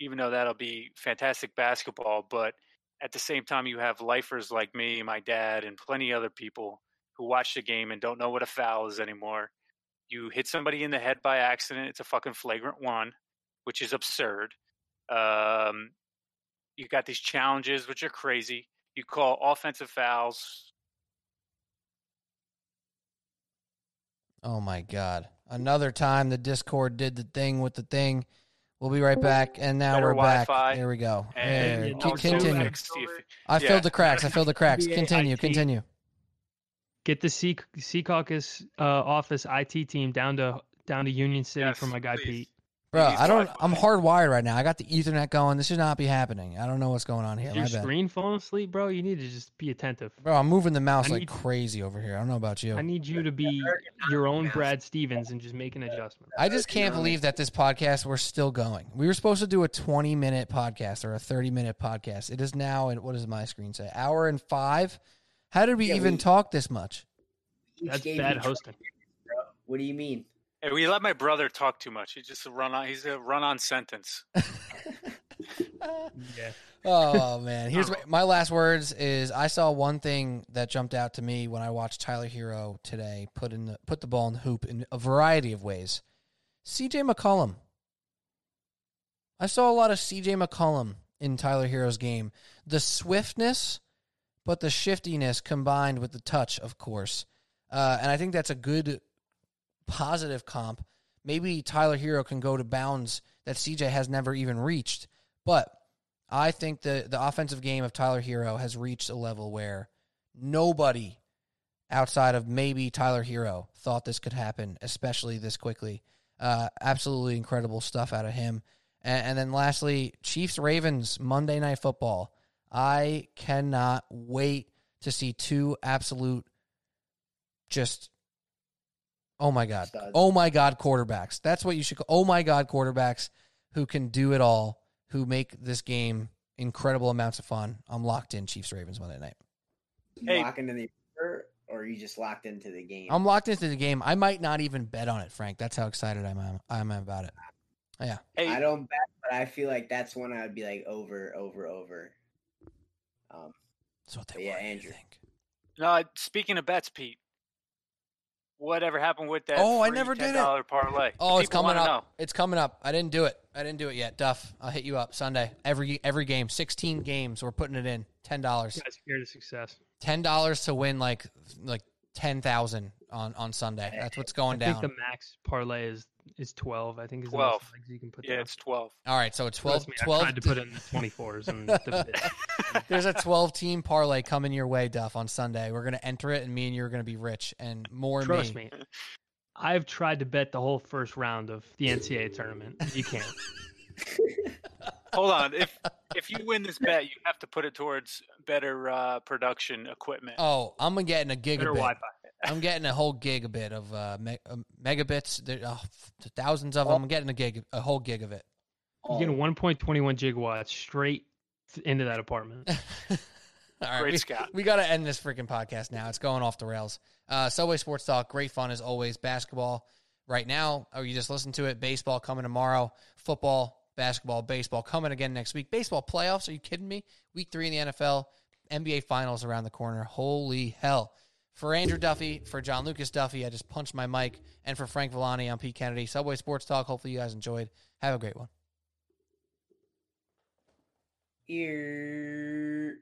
even though that'll be fantastic basketball. But at the same time, you have lifers like me, my dad, and plenty of other people who watch the game and don't know what a foul is anymore you hit somebody in the head by accident, it's a fucking flagrant one, which is absurd. Um, you got these challenges, which are crazy. You call offensive fouls. Oh my God! Another time the Discord did the thing with the thing. We'll be right back, and now Better we're back. Wi-Fi. There we go. And There. you Continue. fix the I yeah. filled the cracks. I filled the cracks. Continue. Continue. Get the Sea Sea Caucus uh, office IT team down to down to Union City Yes, for my guy please. Pete. Bro, needs I don't. I'm hardwired right now. I got the Ethernet going. This should not be happening. I don't know what's going on here. Is My your bad. screen falling asleep, bro? You need to just be attentive. Bro, I'm moving the mouse I like need- crazy over here. I don't know about you. I need you to be your own Brad Stevens and just make an adjustment. I just can't believe that this podcast we're still going. We were supposed to do a 20 minute podcast or a 30 minute podcast. It is now, and what does my screen say? Hour and five. How did we Yeah, even we- talk this much? That's bad hosting. 20 minutes, bro. What do you mean? Hey, we let my brother talk too much. He's just a run on. He's a run on sentence. Yeah. oh man, here's my, my last words: is I saw one thing that jumped out to me when I watched Tyler Herro today put in the put the ball in the hoop in a variety of ways. C.J. McCollum. I saw a lot of C.J. McCollum in Tyler Herro's game. The swiftness, but the shiftiness combined with the touch, of course. Uh, and I think that's a good positive comp. Maybe Tyler Herro can go to bounds that CJ has never even reached. But I think the the offensive game of Tyler Herro has reached a level where nobody outside of maybe Tyler Herro thought this could happen, especially this quickly. Uh, absolutely incredible stuff out of him. And, and then lastly, Chiefs Ravens Monday Night Football. I cannot wait to see two absolute just oh my god Studs. oh my god quarterbacks that's what you should call oh my god quarterbacks who can do it all who make this game incredible amounts of fun i'm locked in chiefs ravens monday night You Hey. lock into the order, or you just locked into the game? i'm locked into the game i might not even bet on it frank that's how excited i'm i'm about it Yeah. Hey, I don't bet, but I feel like that's one I would be like over, over, over. Um, that's what they But yeah, want you Andrew. think no. Speaking of bets, Pete, whatever happened with that? Oh, I free never did it. $10 parlay. oh it's coming up know. it's coming up i didn't do it i didn't do it yet duff i'll hit you up sunday every every game 16 games we're putting it in $10 Guys, scared of success. ten dollars to win like like ten thousand on on Sunday. That's what's going down. I think down. the max parlay is is twelve. I think is 12. most legs you can put Yeah, down. it's twelve. All right, so it's 12, Trust me, I 12 tried to put in the twenty fours and the. There's a twelve team parlay coming your way, Duff, on Sunday. We're gonna enter it, and me and you are gonna be rich, and more Trust me. me. I've tried to bet the whole first round of the NCAA tournament. You can't. Hold on. If if you win this bet, you have to put it towards better uh, production equipment. Oh, I'm gonna get in a Better gigabit. Wi-Fi. I'm getting a whole gigabit of uh, me- uh, megabits. There, oh, thousands of them. I'm getting a gig, a whole gig of it. You're getting one point twenty one gigawatts straight into that apartment. All right, Great, we, Scott. we got to end this freaking podcast now. It's going off the rails. Uh, Subway Sports Talk, great fun as always. Basketball right now, or you just listen to it. Baseball coming tomorrow. Football, basketball, baseball coming again next week. Baseball playoffs? Are you kidding me? Week three in the NFL. NBA Finals around the corner. Holy hell! For Andrew Duffy, for John Lucas Duffy, I just punched my mic, and for Frank Villani, I'm Pete Kennedy. Subway Sports Talk. Hopefully you guys enjoyed. Have a great one. Ear.